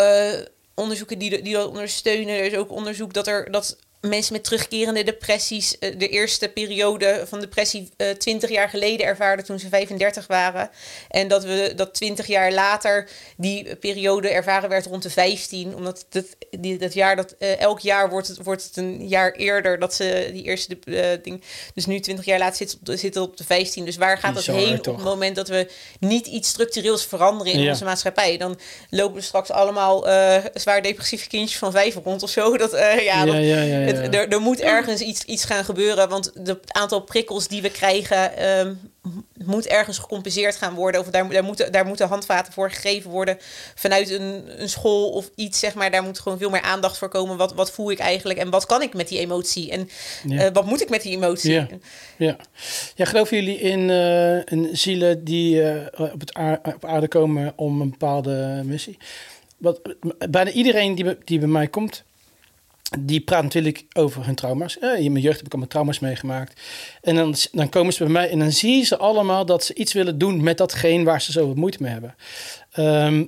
onderzoeken die, die dat ondersteunen. Er is ook onderzoek dat er dat mensen met terugkerende depressies eh, de eerste periode van depressie eh 20 jaar geleden ervaarden toen ze 35 waren. En dat we dat 20 jaar later die periode ervaren werd rond de 15. Omdat dat, die, dat jaar dat eh, elk jaar wordt het, wordt het een jaar eerder dat ze die eerste ding. Dus nu 20 jaar later zit het zit het op de 15. Dus waar gaat Bizar, dat heen toch? op het moment dat we niet iets structureels veranderen in Ja. onze maatschappij? Dan lopen er straks allemaal eh, zwaar depressieve kindjes van vijf rond of zo. Dat, eh, ja, Ja, dat- ja, ja, ja. Het- er, er moet ergens iets, iets gaan gebeuren, want het aantal prikkels die we krijgen ehm, moet ergens gecompenseerd gaan worden. Of daar, daar, moeten, daar moeten handvaten voor gegeven worden vanuit een, een school of iets, zeg maar. Daar moet gewoon veel meer aandacht voor komen. Wat, wat voel ik eigenlijk en wat kan ik met die emotie? En Ja. eh, wat moet ik met die emotie? Ja. Ja. ja, geloven jullie in, eh, in zielen die eh, op, het aar- op aarde komen om een bepaalde missie? Wat, bijna iedereen die, die bij mij komt, die praat natuurlijk over hun trauma's. Eh, in mijn jeugd heb ik allemaal trauma's meegemaakt. En dan, dan komen ze bij mij en dan zie je ze allemaal dat ze iets willen doen met datgene waar ze zoveel moeite mee hebben. Ehm,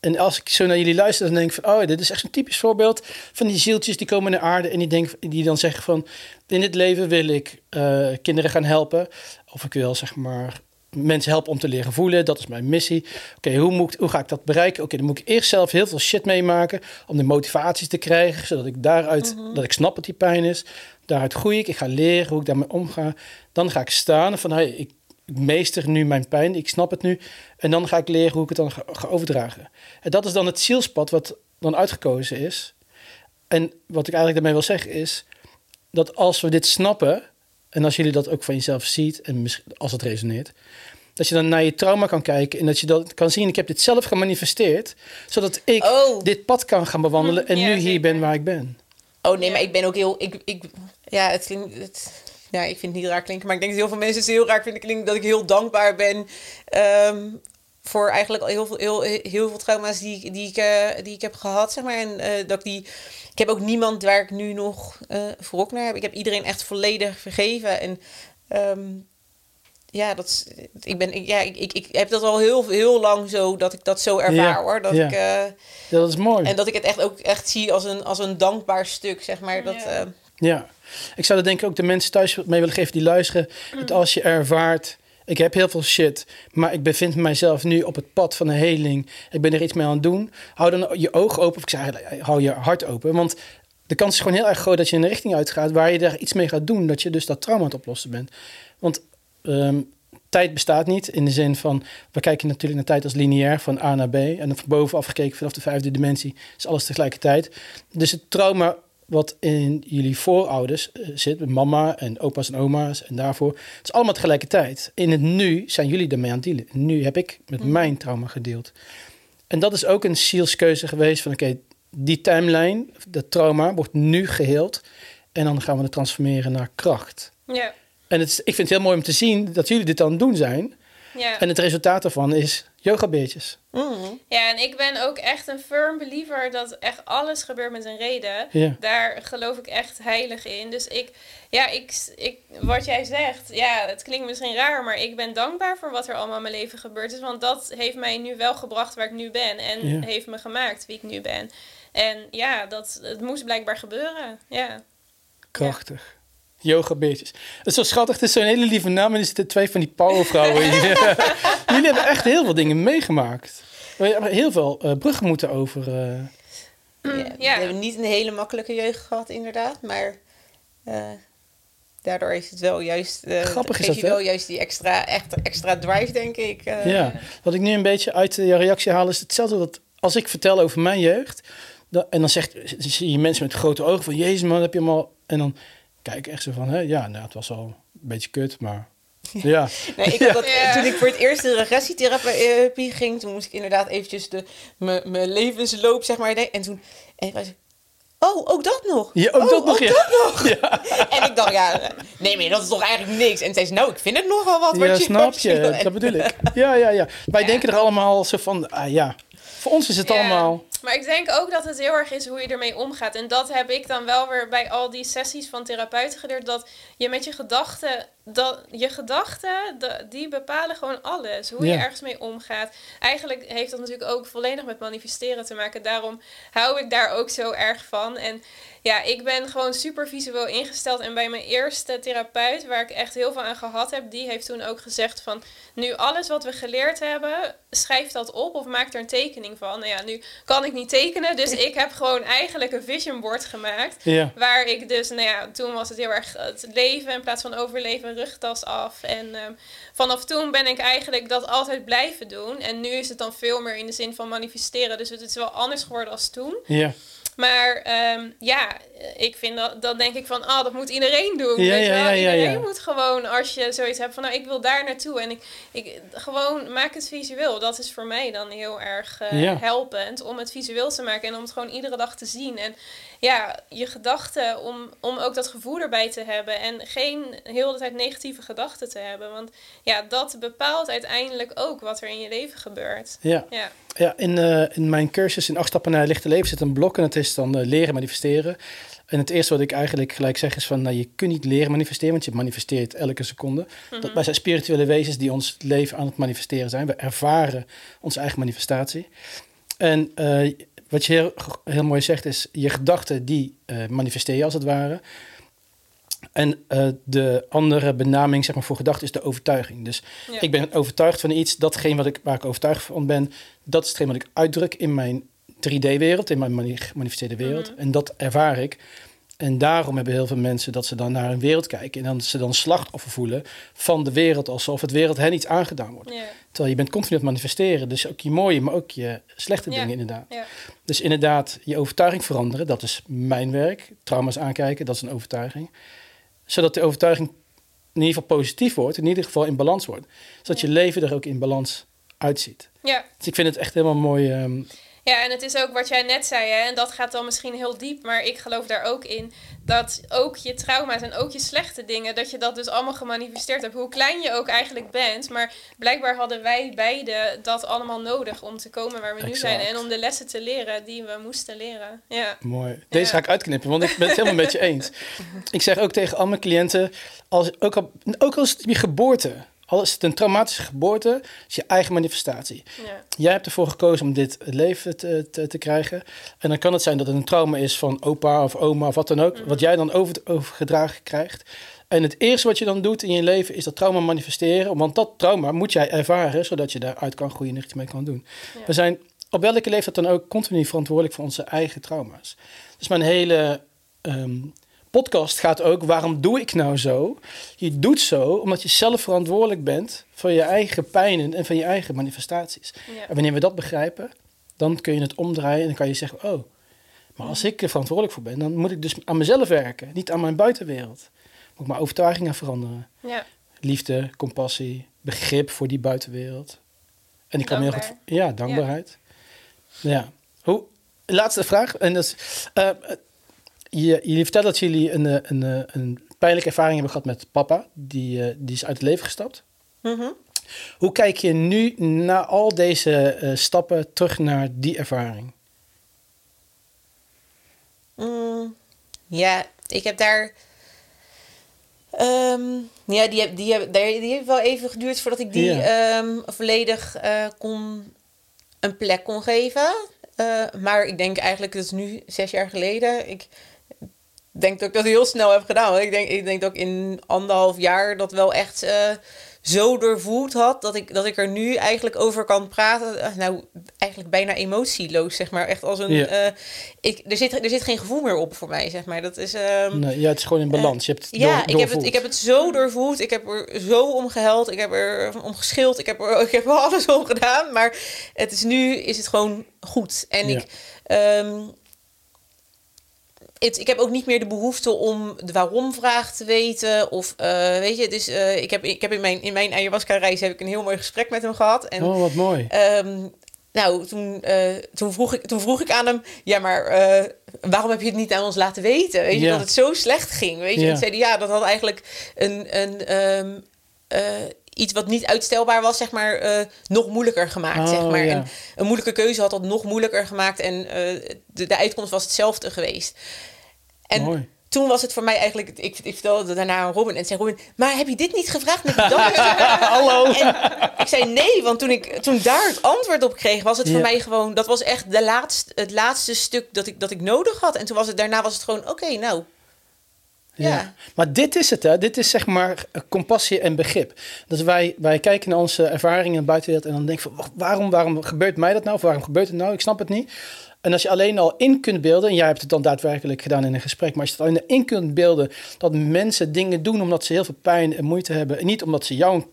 en als ik zo naar jullie luister, dan denk ik van, oh, dit is echt een typisch voorbeeld van die zieltjes die komen naar aarde en die, denken, die dan zeggen van, in dit leven wil ik eh, kinderen gaan helpen. Of ik wil, zeg maar, mensen helpen om te leren voelen. Dat is mijn missie. Oké, hoe, moet ik- hoe ga ik dat bereiken? Oké, dan moet ik eerst zelf heel veel shit meemaken om de motivaties te krijgen, zodat ik daaruit, dat ik snap wat die pijn is. Daaruit groei ik. Ik ga leren hoe ik daarmee omga. Dan ga ik staan van, hey, ik ik meester nu mijn pijn, ik snap het nu. En dan ga ik leren hoe ik het dan ga, ga overdragen. En dat is dan het zielspad wat dan uitgekozen is. En wat ik eigenlijk daarmee wil zeggen is dat als we dit snappen, en als jullie dat ook van jezelf ziet, en misschien als het resoneert, dat je dan naar je trauma kan kijken en dat je dat kan zien. Ik heb dit zelf gemanifesteerd, zodat ik Oh. dit pad kan gaan bewandelen en Ja, nu hier ben waar ik ben. Oh nee, Ja. maar ik ben ook heel. Ik, ik, ja, het klinkt. Het, ja, ik vind het niet raar klinken, maar ik denk dat heel veel mensen het heel raar vinden klinken dat ik heel dankbaar ben. ehm, voor eigenlijk al heel veel, heel, heel veel trauma's die, ik- die, ik, eh, die ik heb gehad, zeg maar. En eh, dat ik die. Ik heb ook niemand waar ik nu nog eh wrok naar heb. Ik heb iedereen echt volledig vergeven. En ehm, ja, dat is, ik, ben, ik- ja, ik, ik, ik heb dat al heel, heel lang zo, dat ik dat zo ervaar Ja, hoor. Dat ja. ik, eh, dat is mooi. en dat ik het echt ook echt zie als een, als een dankbaar stuk, zeg maar. Dat, Ja. eh, Ja, ik zou er denk ik ook de mensen thuis mee willen geven die luisteren. Dat als je ervaart, ik heb heel veel shit, maar ik bevind mijzelf nu op het pad van een heling. Ik ben er iets mee aan het doen. Hou dan je ogen open, of ik zeg hou je hart open. Want de kans is gewoon heel erg groot dat je in een richting uitgaat waar je daar iets mee gaat doen. Dat je dus dat trauma aan het oplossen bent. Want ehm, tijd bestaat niet in de zin van, we kijken natuurlijk naar tijd als lineair van A naar B. En van bovenaf gekeken vanaf de vijfde dimensie is alles tegelijkertijd. Dus het trauma wat in jullie voorouders eh, zit, met mama en opa's en oma's en daarvoor, het is allemaal tegelijkertijd. In het nu zijn jullie ermee aan het dealen. Nu heb ik met mijn trauma gedeeld. En dat is ook een zielskeuze geweest van oké, die timeline, dat trauma, wordt nu geheeld. En dan gaan we het transformeren naar kracht. Ja, En het is, ik vind het heel mooi om te zien dat jullie dit aan het doen zijn. ja. En het resultaat daarvan is yogabeertjes. mm. Ja, en ik ben ook echt een firm believer dat echt alles gebeurt met een reden. Ja. Daar geloof ik echt heilig in. Dus ik, ja, ik, ik, wat jij zegt, ja, het klinkt misschien raar, maar ik ben dankbaar voor wat er allemaal in mijn leven gebeurd is. Want dat heeft mij nu wel gebracht waar ik nu ben en heeft me gemaakt wie ik nu ben. En ja, dat, het moest blijkbaar gebeuren. Ja. Krachtig. Yogabeertjes. Het is zo schattig, het is zo'n hele lieve naam. En er zitten twee van die powervrouwen in. Jullie hebben echt heel veel dingen meegemaakt. We hebben heel veel eh, bruggen moeten over. eh, Ja, Ja. We hebben niet een hele makkelijke jeugd gehad, inderdaad. Maar eh, daardoor is het wel juist... eh Grappig is dat, je hè? wel juist die extra, echt, extra drive, denk ik. eh. ja. Wat ik nu een beetje uit je reactie haal is hetzelfde dat als ik vertel over mijn jeugd. en dan zegt, zie je mensen met grote ogen van Jezus man, heb je hem al. En dan kijk echt zo van, hè, ja, nou, het was al een beetje kut, maar ja. Nee, ik had dat, Ja. Toen ik voor het eerst de regressietherapie ging, toen moest ik inderdaad eventjes de, mijn levensloop, zeg maar. En toen, en ik was, oh, ook dat nog? Ja, ook Oh, dat nog, ja. ja. En ik dacht, ja, nee, maar dat is toch eigenlijk niks? En zei ze, nou, ik vind het nogal wat. Ja, wat je, snap je. En- Dat bedoel ik. Ja, ja, ja. Wij denken er allemaal zo van, ah ja, voor ons is het Ja. allemaal... Maar ik denk ook dat het heel erg is hoe je ermee omgaat. En dat heb ik dan wel weer bij al die sessies van therapeuten geleerd. Dat je met je gedachten, dat je gedachten, die bepalen gewoon alles. Hoe Ja. je ergens mee omgaat. Eigenlijk heeft dat natuurlijk ook volledig met manifesteren te maken. Daarom hou ik daar ook zo erg van. En ja, ik ben gewoon super visueel ingesteld. En bij mijn eerste therapeut, waar ik echt heel veel aan gehad heb, die heeft toen ook gezegd van... Nu alles wat we geleerd hebben, schrijf dat op of maak er een tekening van. Nou ja, nu kan ik niet tekenen, dus ik heb gewoon eigenlijk een vision board gemaakt. Ja, Waar ik dus, nou ja, toen was het heel erg het leven in plaats van overleven, rugtas af. En ehm, vanaf toen ben ik eigenlijk dat altijd blijven doen. En nu is het dan veel meer in de zin van manifesteren. Dus het is wel anders geworden als toen. ja. Maar ehm, ja, ik vind dat, dan denk ik van, ah, dat moet iedereen doen. Ja, weet je ja, wel? ja, ja, iedereen moet gewoon, als je zoiets hebt van, nou, ik wil daar naartoe. En ik, ik gewoon maak het visueel. Dat is voor mij dan heel erg eh, helpend om het visueel te maken en om het gewoon iedere dag te zien. En ja, je gedachten, om, om ook dat gevoel erbij te hebben en geen heel de tijd negatieve gedachten te hebben. Want ja, dat bepaalt uiteindelijk ook wat er in je leven gebeurt. ja. Ja, Ja, in, eh, in mijn cursus in acht stappen naar het lichte leven zit een blok en het is dan eh, leren manifesteren. En het eerste wat ik eigenlijk gelijk zeg is van, nou, je kunt niet leren manifesteren, want je manifesteert elke seconde. Dat, wij zijn spirituele wezens die ons leven aan het manifesteren zijn. We ervaren onze eigen manifestatie. En eh, wat je heel, heel mooi zegt is, je gedachten die eh, manifesteer je als het ware. En eh, de andere benaming zeg maar, voor gedachten is de overtuiging. Dus Ja. ik ben overtuigd van iets, datgene wat ik, waar ik overtuigd van ben, dat is hetgeen wat ik uitdruk in mijn 3D-wereld, in mijn mani- gemanifesteerde wereld. En dat ervaar ik. En daarom hebben heel veel mensen dat ze dan naar een wereld kijken en dan ze dan slachtoffer voelen van de wereld, alsof het wereld hen iets aangedaan wordt. Terwijl je bent continu aan het manifesteren, dus ook je mooie, maar ook je slechte dingen inderdaad. Dus inderdaad, je overtuiging veranderen, dat is mijn werk. Trauma's aankijken, dat is een overtuiging. Zodat de overtuiging in ieder geval positief wordt, in ieder geval in balans wordt. Zodat je leven er ook in balans uitziet. ja. Dus ik vind het echt helemaal mooi. ehm, Ja, en het is ook wat jij net zei, hè, en dat gaat dan misschien heel diep, maar ik geloof daar ook in dat ook je trauma's en ook je slechte dingen, dat je dat dus allemaal gemanifesteerd hebt. Hoe klein je ook eigenlijk bent, maar blijkbaar hadden wij beide dat allemaal nodig om te komen waar we nu zijn en om de lessen te leren die we moesten leren. Ja, mooi. Deze Ja. ga ik uitknippen, want ik ben het helemaal met je eens. Ik zeg ook tegen al mijn cliënten, als, ook, al, ook al is het je geboorte, Al is het een traumatische geboorte, is je eigen manifestatie. Ja. Jij hebt ervoor gekozen om dit leven te, te, te krijgen. En dan kan het zijn dat het een trauma is van opa of oma of wat dan ook. Wat jij dan over, overgedragen krijgt. En het eerste wat je dan doet in je leven is dat trauma manifesteren. Want dat trauma moet jij ervaren, zodat je daaruit kan groeien en iets mee kan doen. Ja. We zijn op welke leeftijd dan ook continu verantwoordelijk voor onze eigen trauma's. Dus mijn hele ehm, podcast gaat ook, waarom doe ik nou zo? Je doet zo omdat je zelf verantwoordelijk bent voor je eigen pijnen en van je eigen manifestaties. Ja. En wanneer we dat begrijpen, dan kun je het omdraaien en dan kan je zeggen, oh, maar als ik er verantwoordelijk voor ben, dan moet ik dus aan mezelf werken, niet aan mijn buitenwereld. Moet ik mijn overtuigingen veranderen. Ja. Liefde, compassie, begrip voor die buitenwereld. En ik kan heel goed... Ja, dankbaarheid. Ja. Hoe, laatste vraag. En dat is, eh, je, jullie vertellen dat jullie een, eh, een, eh, een pijnlijke ervaring hebben gehad met papa. Die, eh, die is uit het leven gestapt. Mhm. Hoe kijk je nu na al deze stappen terug naar die ervaring? Mm, ja, ik heb daar. ehm, ja, die, die, daar- die heeft wel even geduurd voordat ik die ehm, volledig kon, een plek kon geven. Maar ik denk eigenlijk, dat is nu zes jaar geleden. Ik denk dat ik dat heel snel heb gedaan. Want ik denk, ik denk dat ik in anderhalf jaar dat wel echt eh, zo doorvoeld had. Dat ik, dat ik er nu eigenlijk over kan praten. Eh, nou, eigenlijk bijna emotieloos, zeg maar. Echt als een. Ja. eh, ik, er, zit, er zit geen gevoel meer op voor mij, zeg maar. Dat is. ehm, Nee, ja, het is gewoon in balans. je hebt het ja, door, ik, heb het, ik heb het zo doorvoeld. Ik heb er zo om gehuild. Ik heb er om geschild. Ik heb er, ik heb er alles om gedaan. Maar het is nu is het gewoon goed. En Ja. ik... ehm, het, ik heb ook niet meer de behoefte om de waarom-vraag te weten. Of eh, weet je, dus eh, ik heb, ik heb in mijn, in mijn ayahuasca-reis heb ik een heel mooi gesprek met hem gehad. En Oh, wat mooi. Ehm, nou, toen, eh, toen, vroeg ik, toen vroeg ik aan hem, ja, maar waarom heb je het niet aan ons laten weten? Weet je, dat het zo slecht ging, weet je? En zei hij, ja, dat had eigenlijk een, een, eh, iets wat niet uitstelbaar was, zeg maar, eh, nog moeilijker gemaakt, Oh, zeg maar. ja. En een moeilijke keuze had dat nog moeilijker gemaakt en eh, de, de uitkomst was hetzelfde geweest. En Mooi. toen was het voor mij eigenlijk, ik, ik vertelde daarna aan Robin en zei Robin, maar heb je dit niet gevraagd met? Hallo. En ik zei nee, want toen ik toen daar het antwoord op kreeg, was het voor mij gewoon, dat was echt de laatste, het laatste stuk dat ik, dat ik nodig had. En toen was het, daarna was het gewoon, oké, nou, Ja. Ja. Maar dit is het, hè? Dit is zeg maar compassie en begrip. Dus wij, wij kijken naar onze ervaringen in de buitenwereld en dan denken van, "Wacht, waarom, waarom gebeurt mij dat nou? Of waarom gebeurt het nou? Ik snap het niet. En als je alleen al in kunt beelden, en jij hebt het dan daadwerkelijk gedaan in een gesprek, maar als je het alleen in kunt beelden dat mensen dingen doen omdat ze heel veel pijn en moeite hebben, en niet omdat ze jou een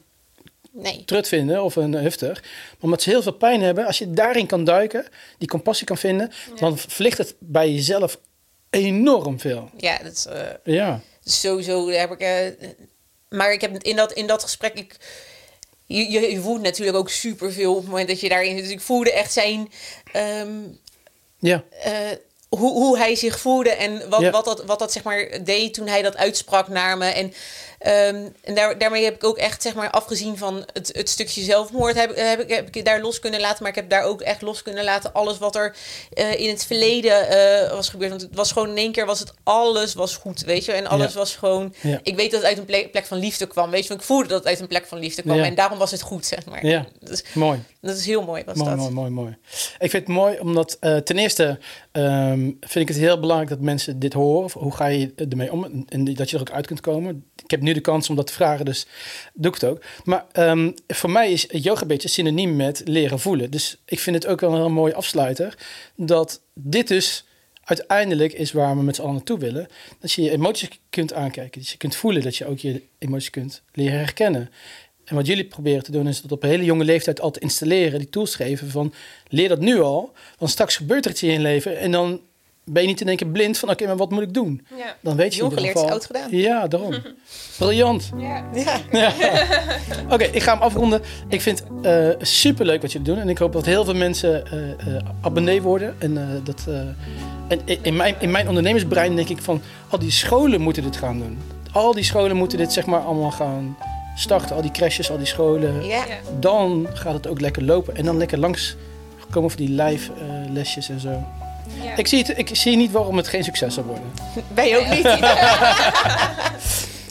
nee. trut vinden of een hufter, maar omdat ze heel veel pijn hebben, als je daarin kan duiken, die compassie kan vinden, dan verlicht het bij jezelf enorm veel. Ja, dat is, eh, Ja. sowieso heb ik. eh, maar ik heb in dat, in dat gesprek. Ik, je, je, je voelt natuurlijk ook superveel op het moment dat je daarin zit. Dus ik voelde echt zijn. ehm, Ja. eh, hoe, hoe hij zich voelde en wat, Ja. wat, dat, wat dat zeg maar deed toen hij dat uitsprak naar me. En, ehm, en daar, daarmee heb ik ook echt zeg maar afgezien van het, het stukje zelfmoord heb, heb, ik, heb ik daar los kunnen laten. Maar ik heb daar ook echt los kunnen laten alles wat er eh, in het verleden eh, was gebeurd. Want het was gewoon in één keer was het alles was goed, weet je. En alles Ja. was gewoon... Ja. Ik weet dat het uit een plek, plek van liefde kwam, weet je. Want ik voelde dat het uit een plek van liefde kwam. En daarom was het goed, zeg maar. Ja. Dus, Mooi. dat is heel mooi, was Mooi, dat. mooi, mooi, mooi. Ik vind het mooi omdat eh, ten eerste vind ik het heel belangrijk dat mensen dit horen. Hoe ga je ermee om en dat je er ook uit kunt komen. Ik heb nu de kans om dat te vragen, dus doe ik het ook. Maar ehm, voor mij is yoga een beetje synoniem met leren voelen. Dus ik vind het ook wel een heel mooi afsluiter dat dit dus uiteindelijk is waar we met z'n allen naartoe willen. Dat je je emoties kunt aankijken. Dat je kunt voelen dat je ook je emoties kunt leren herkennen. En wat jullie proberen te doen is dat op een hele jonge leeftijd al te installeren, die tools geven van leer dat nu al, want straks gebeurt er iets in je leven en dan ben je niet in één keer blind van oké, maar wat moet ik doen? Ja. Dan weet je Jong in ieder geval- oud gedaan. Ja, daarom. Briljant. Ja. Ja. Oké, ik ga hem afronden. Ik vind het uh, super leuk wat jullie doen. En ik hoop dat heel veel mensen uh, uh, abonnee worden. En, uh, dat, en in, mijn, in mijn ondernemersbrein denk ik van... al die scholen moeten dit gaan doen. Al die scholen moeten dit zeg maar allemaal gaan starten. Al die crashes, al die scholen. Ja. Dan gaat het ook lekker lopen. En dan lekker langs komen voor die live lesjes en zo. Ja. Ik, zie het, ik zie niet waarom het geen succes zal worden. Wij ook niet.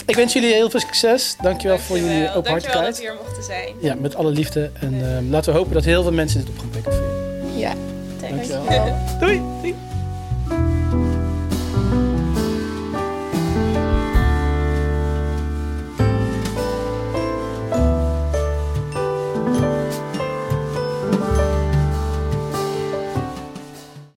Ik wens jullie heel veel succes. Dankjewel, voor jullie Dankjewel dat openhartigheid. we hier mochten zijn. Ja, met alle liefde. En ehm, laten we hopen dat heel veel mensen dit op gaan pikken voor je. Ja. Thanks. Dankjewel. Doei. Doei.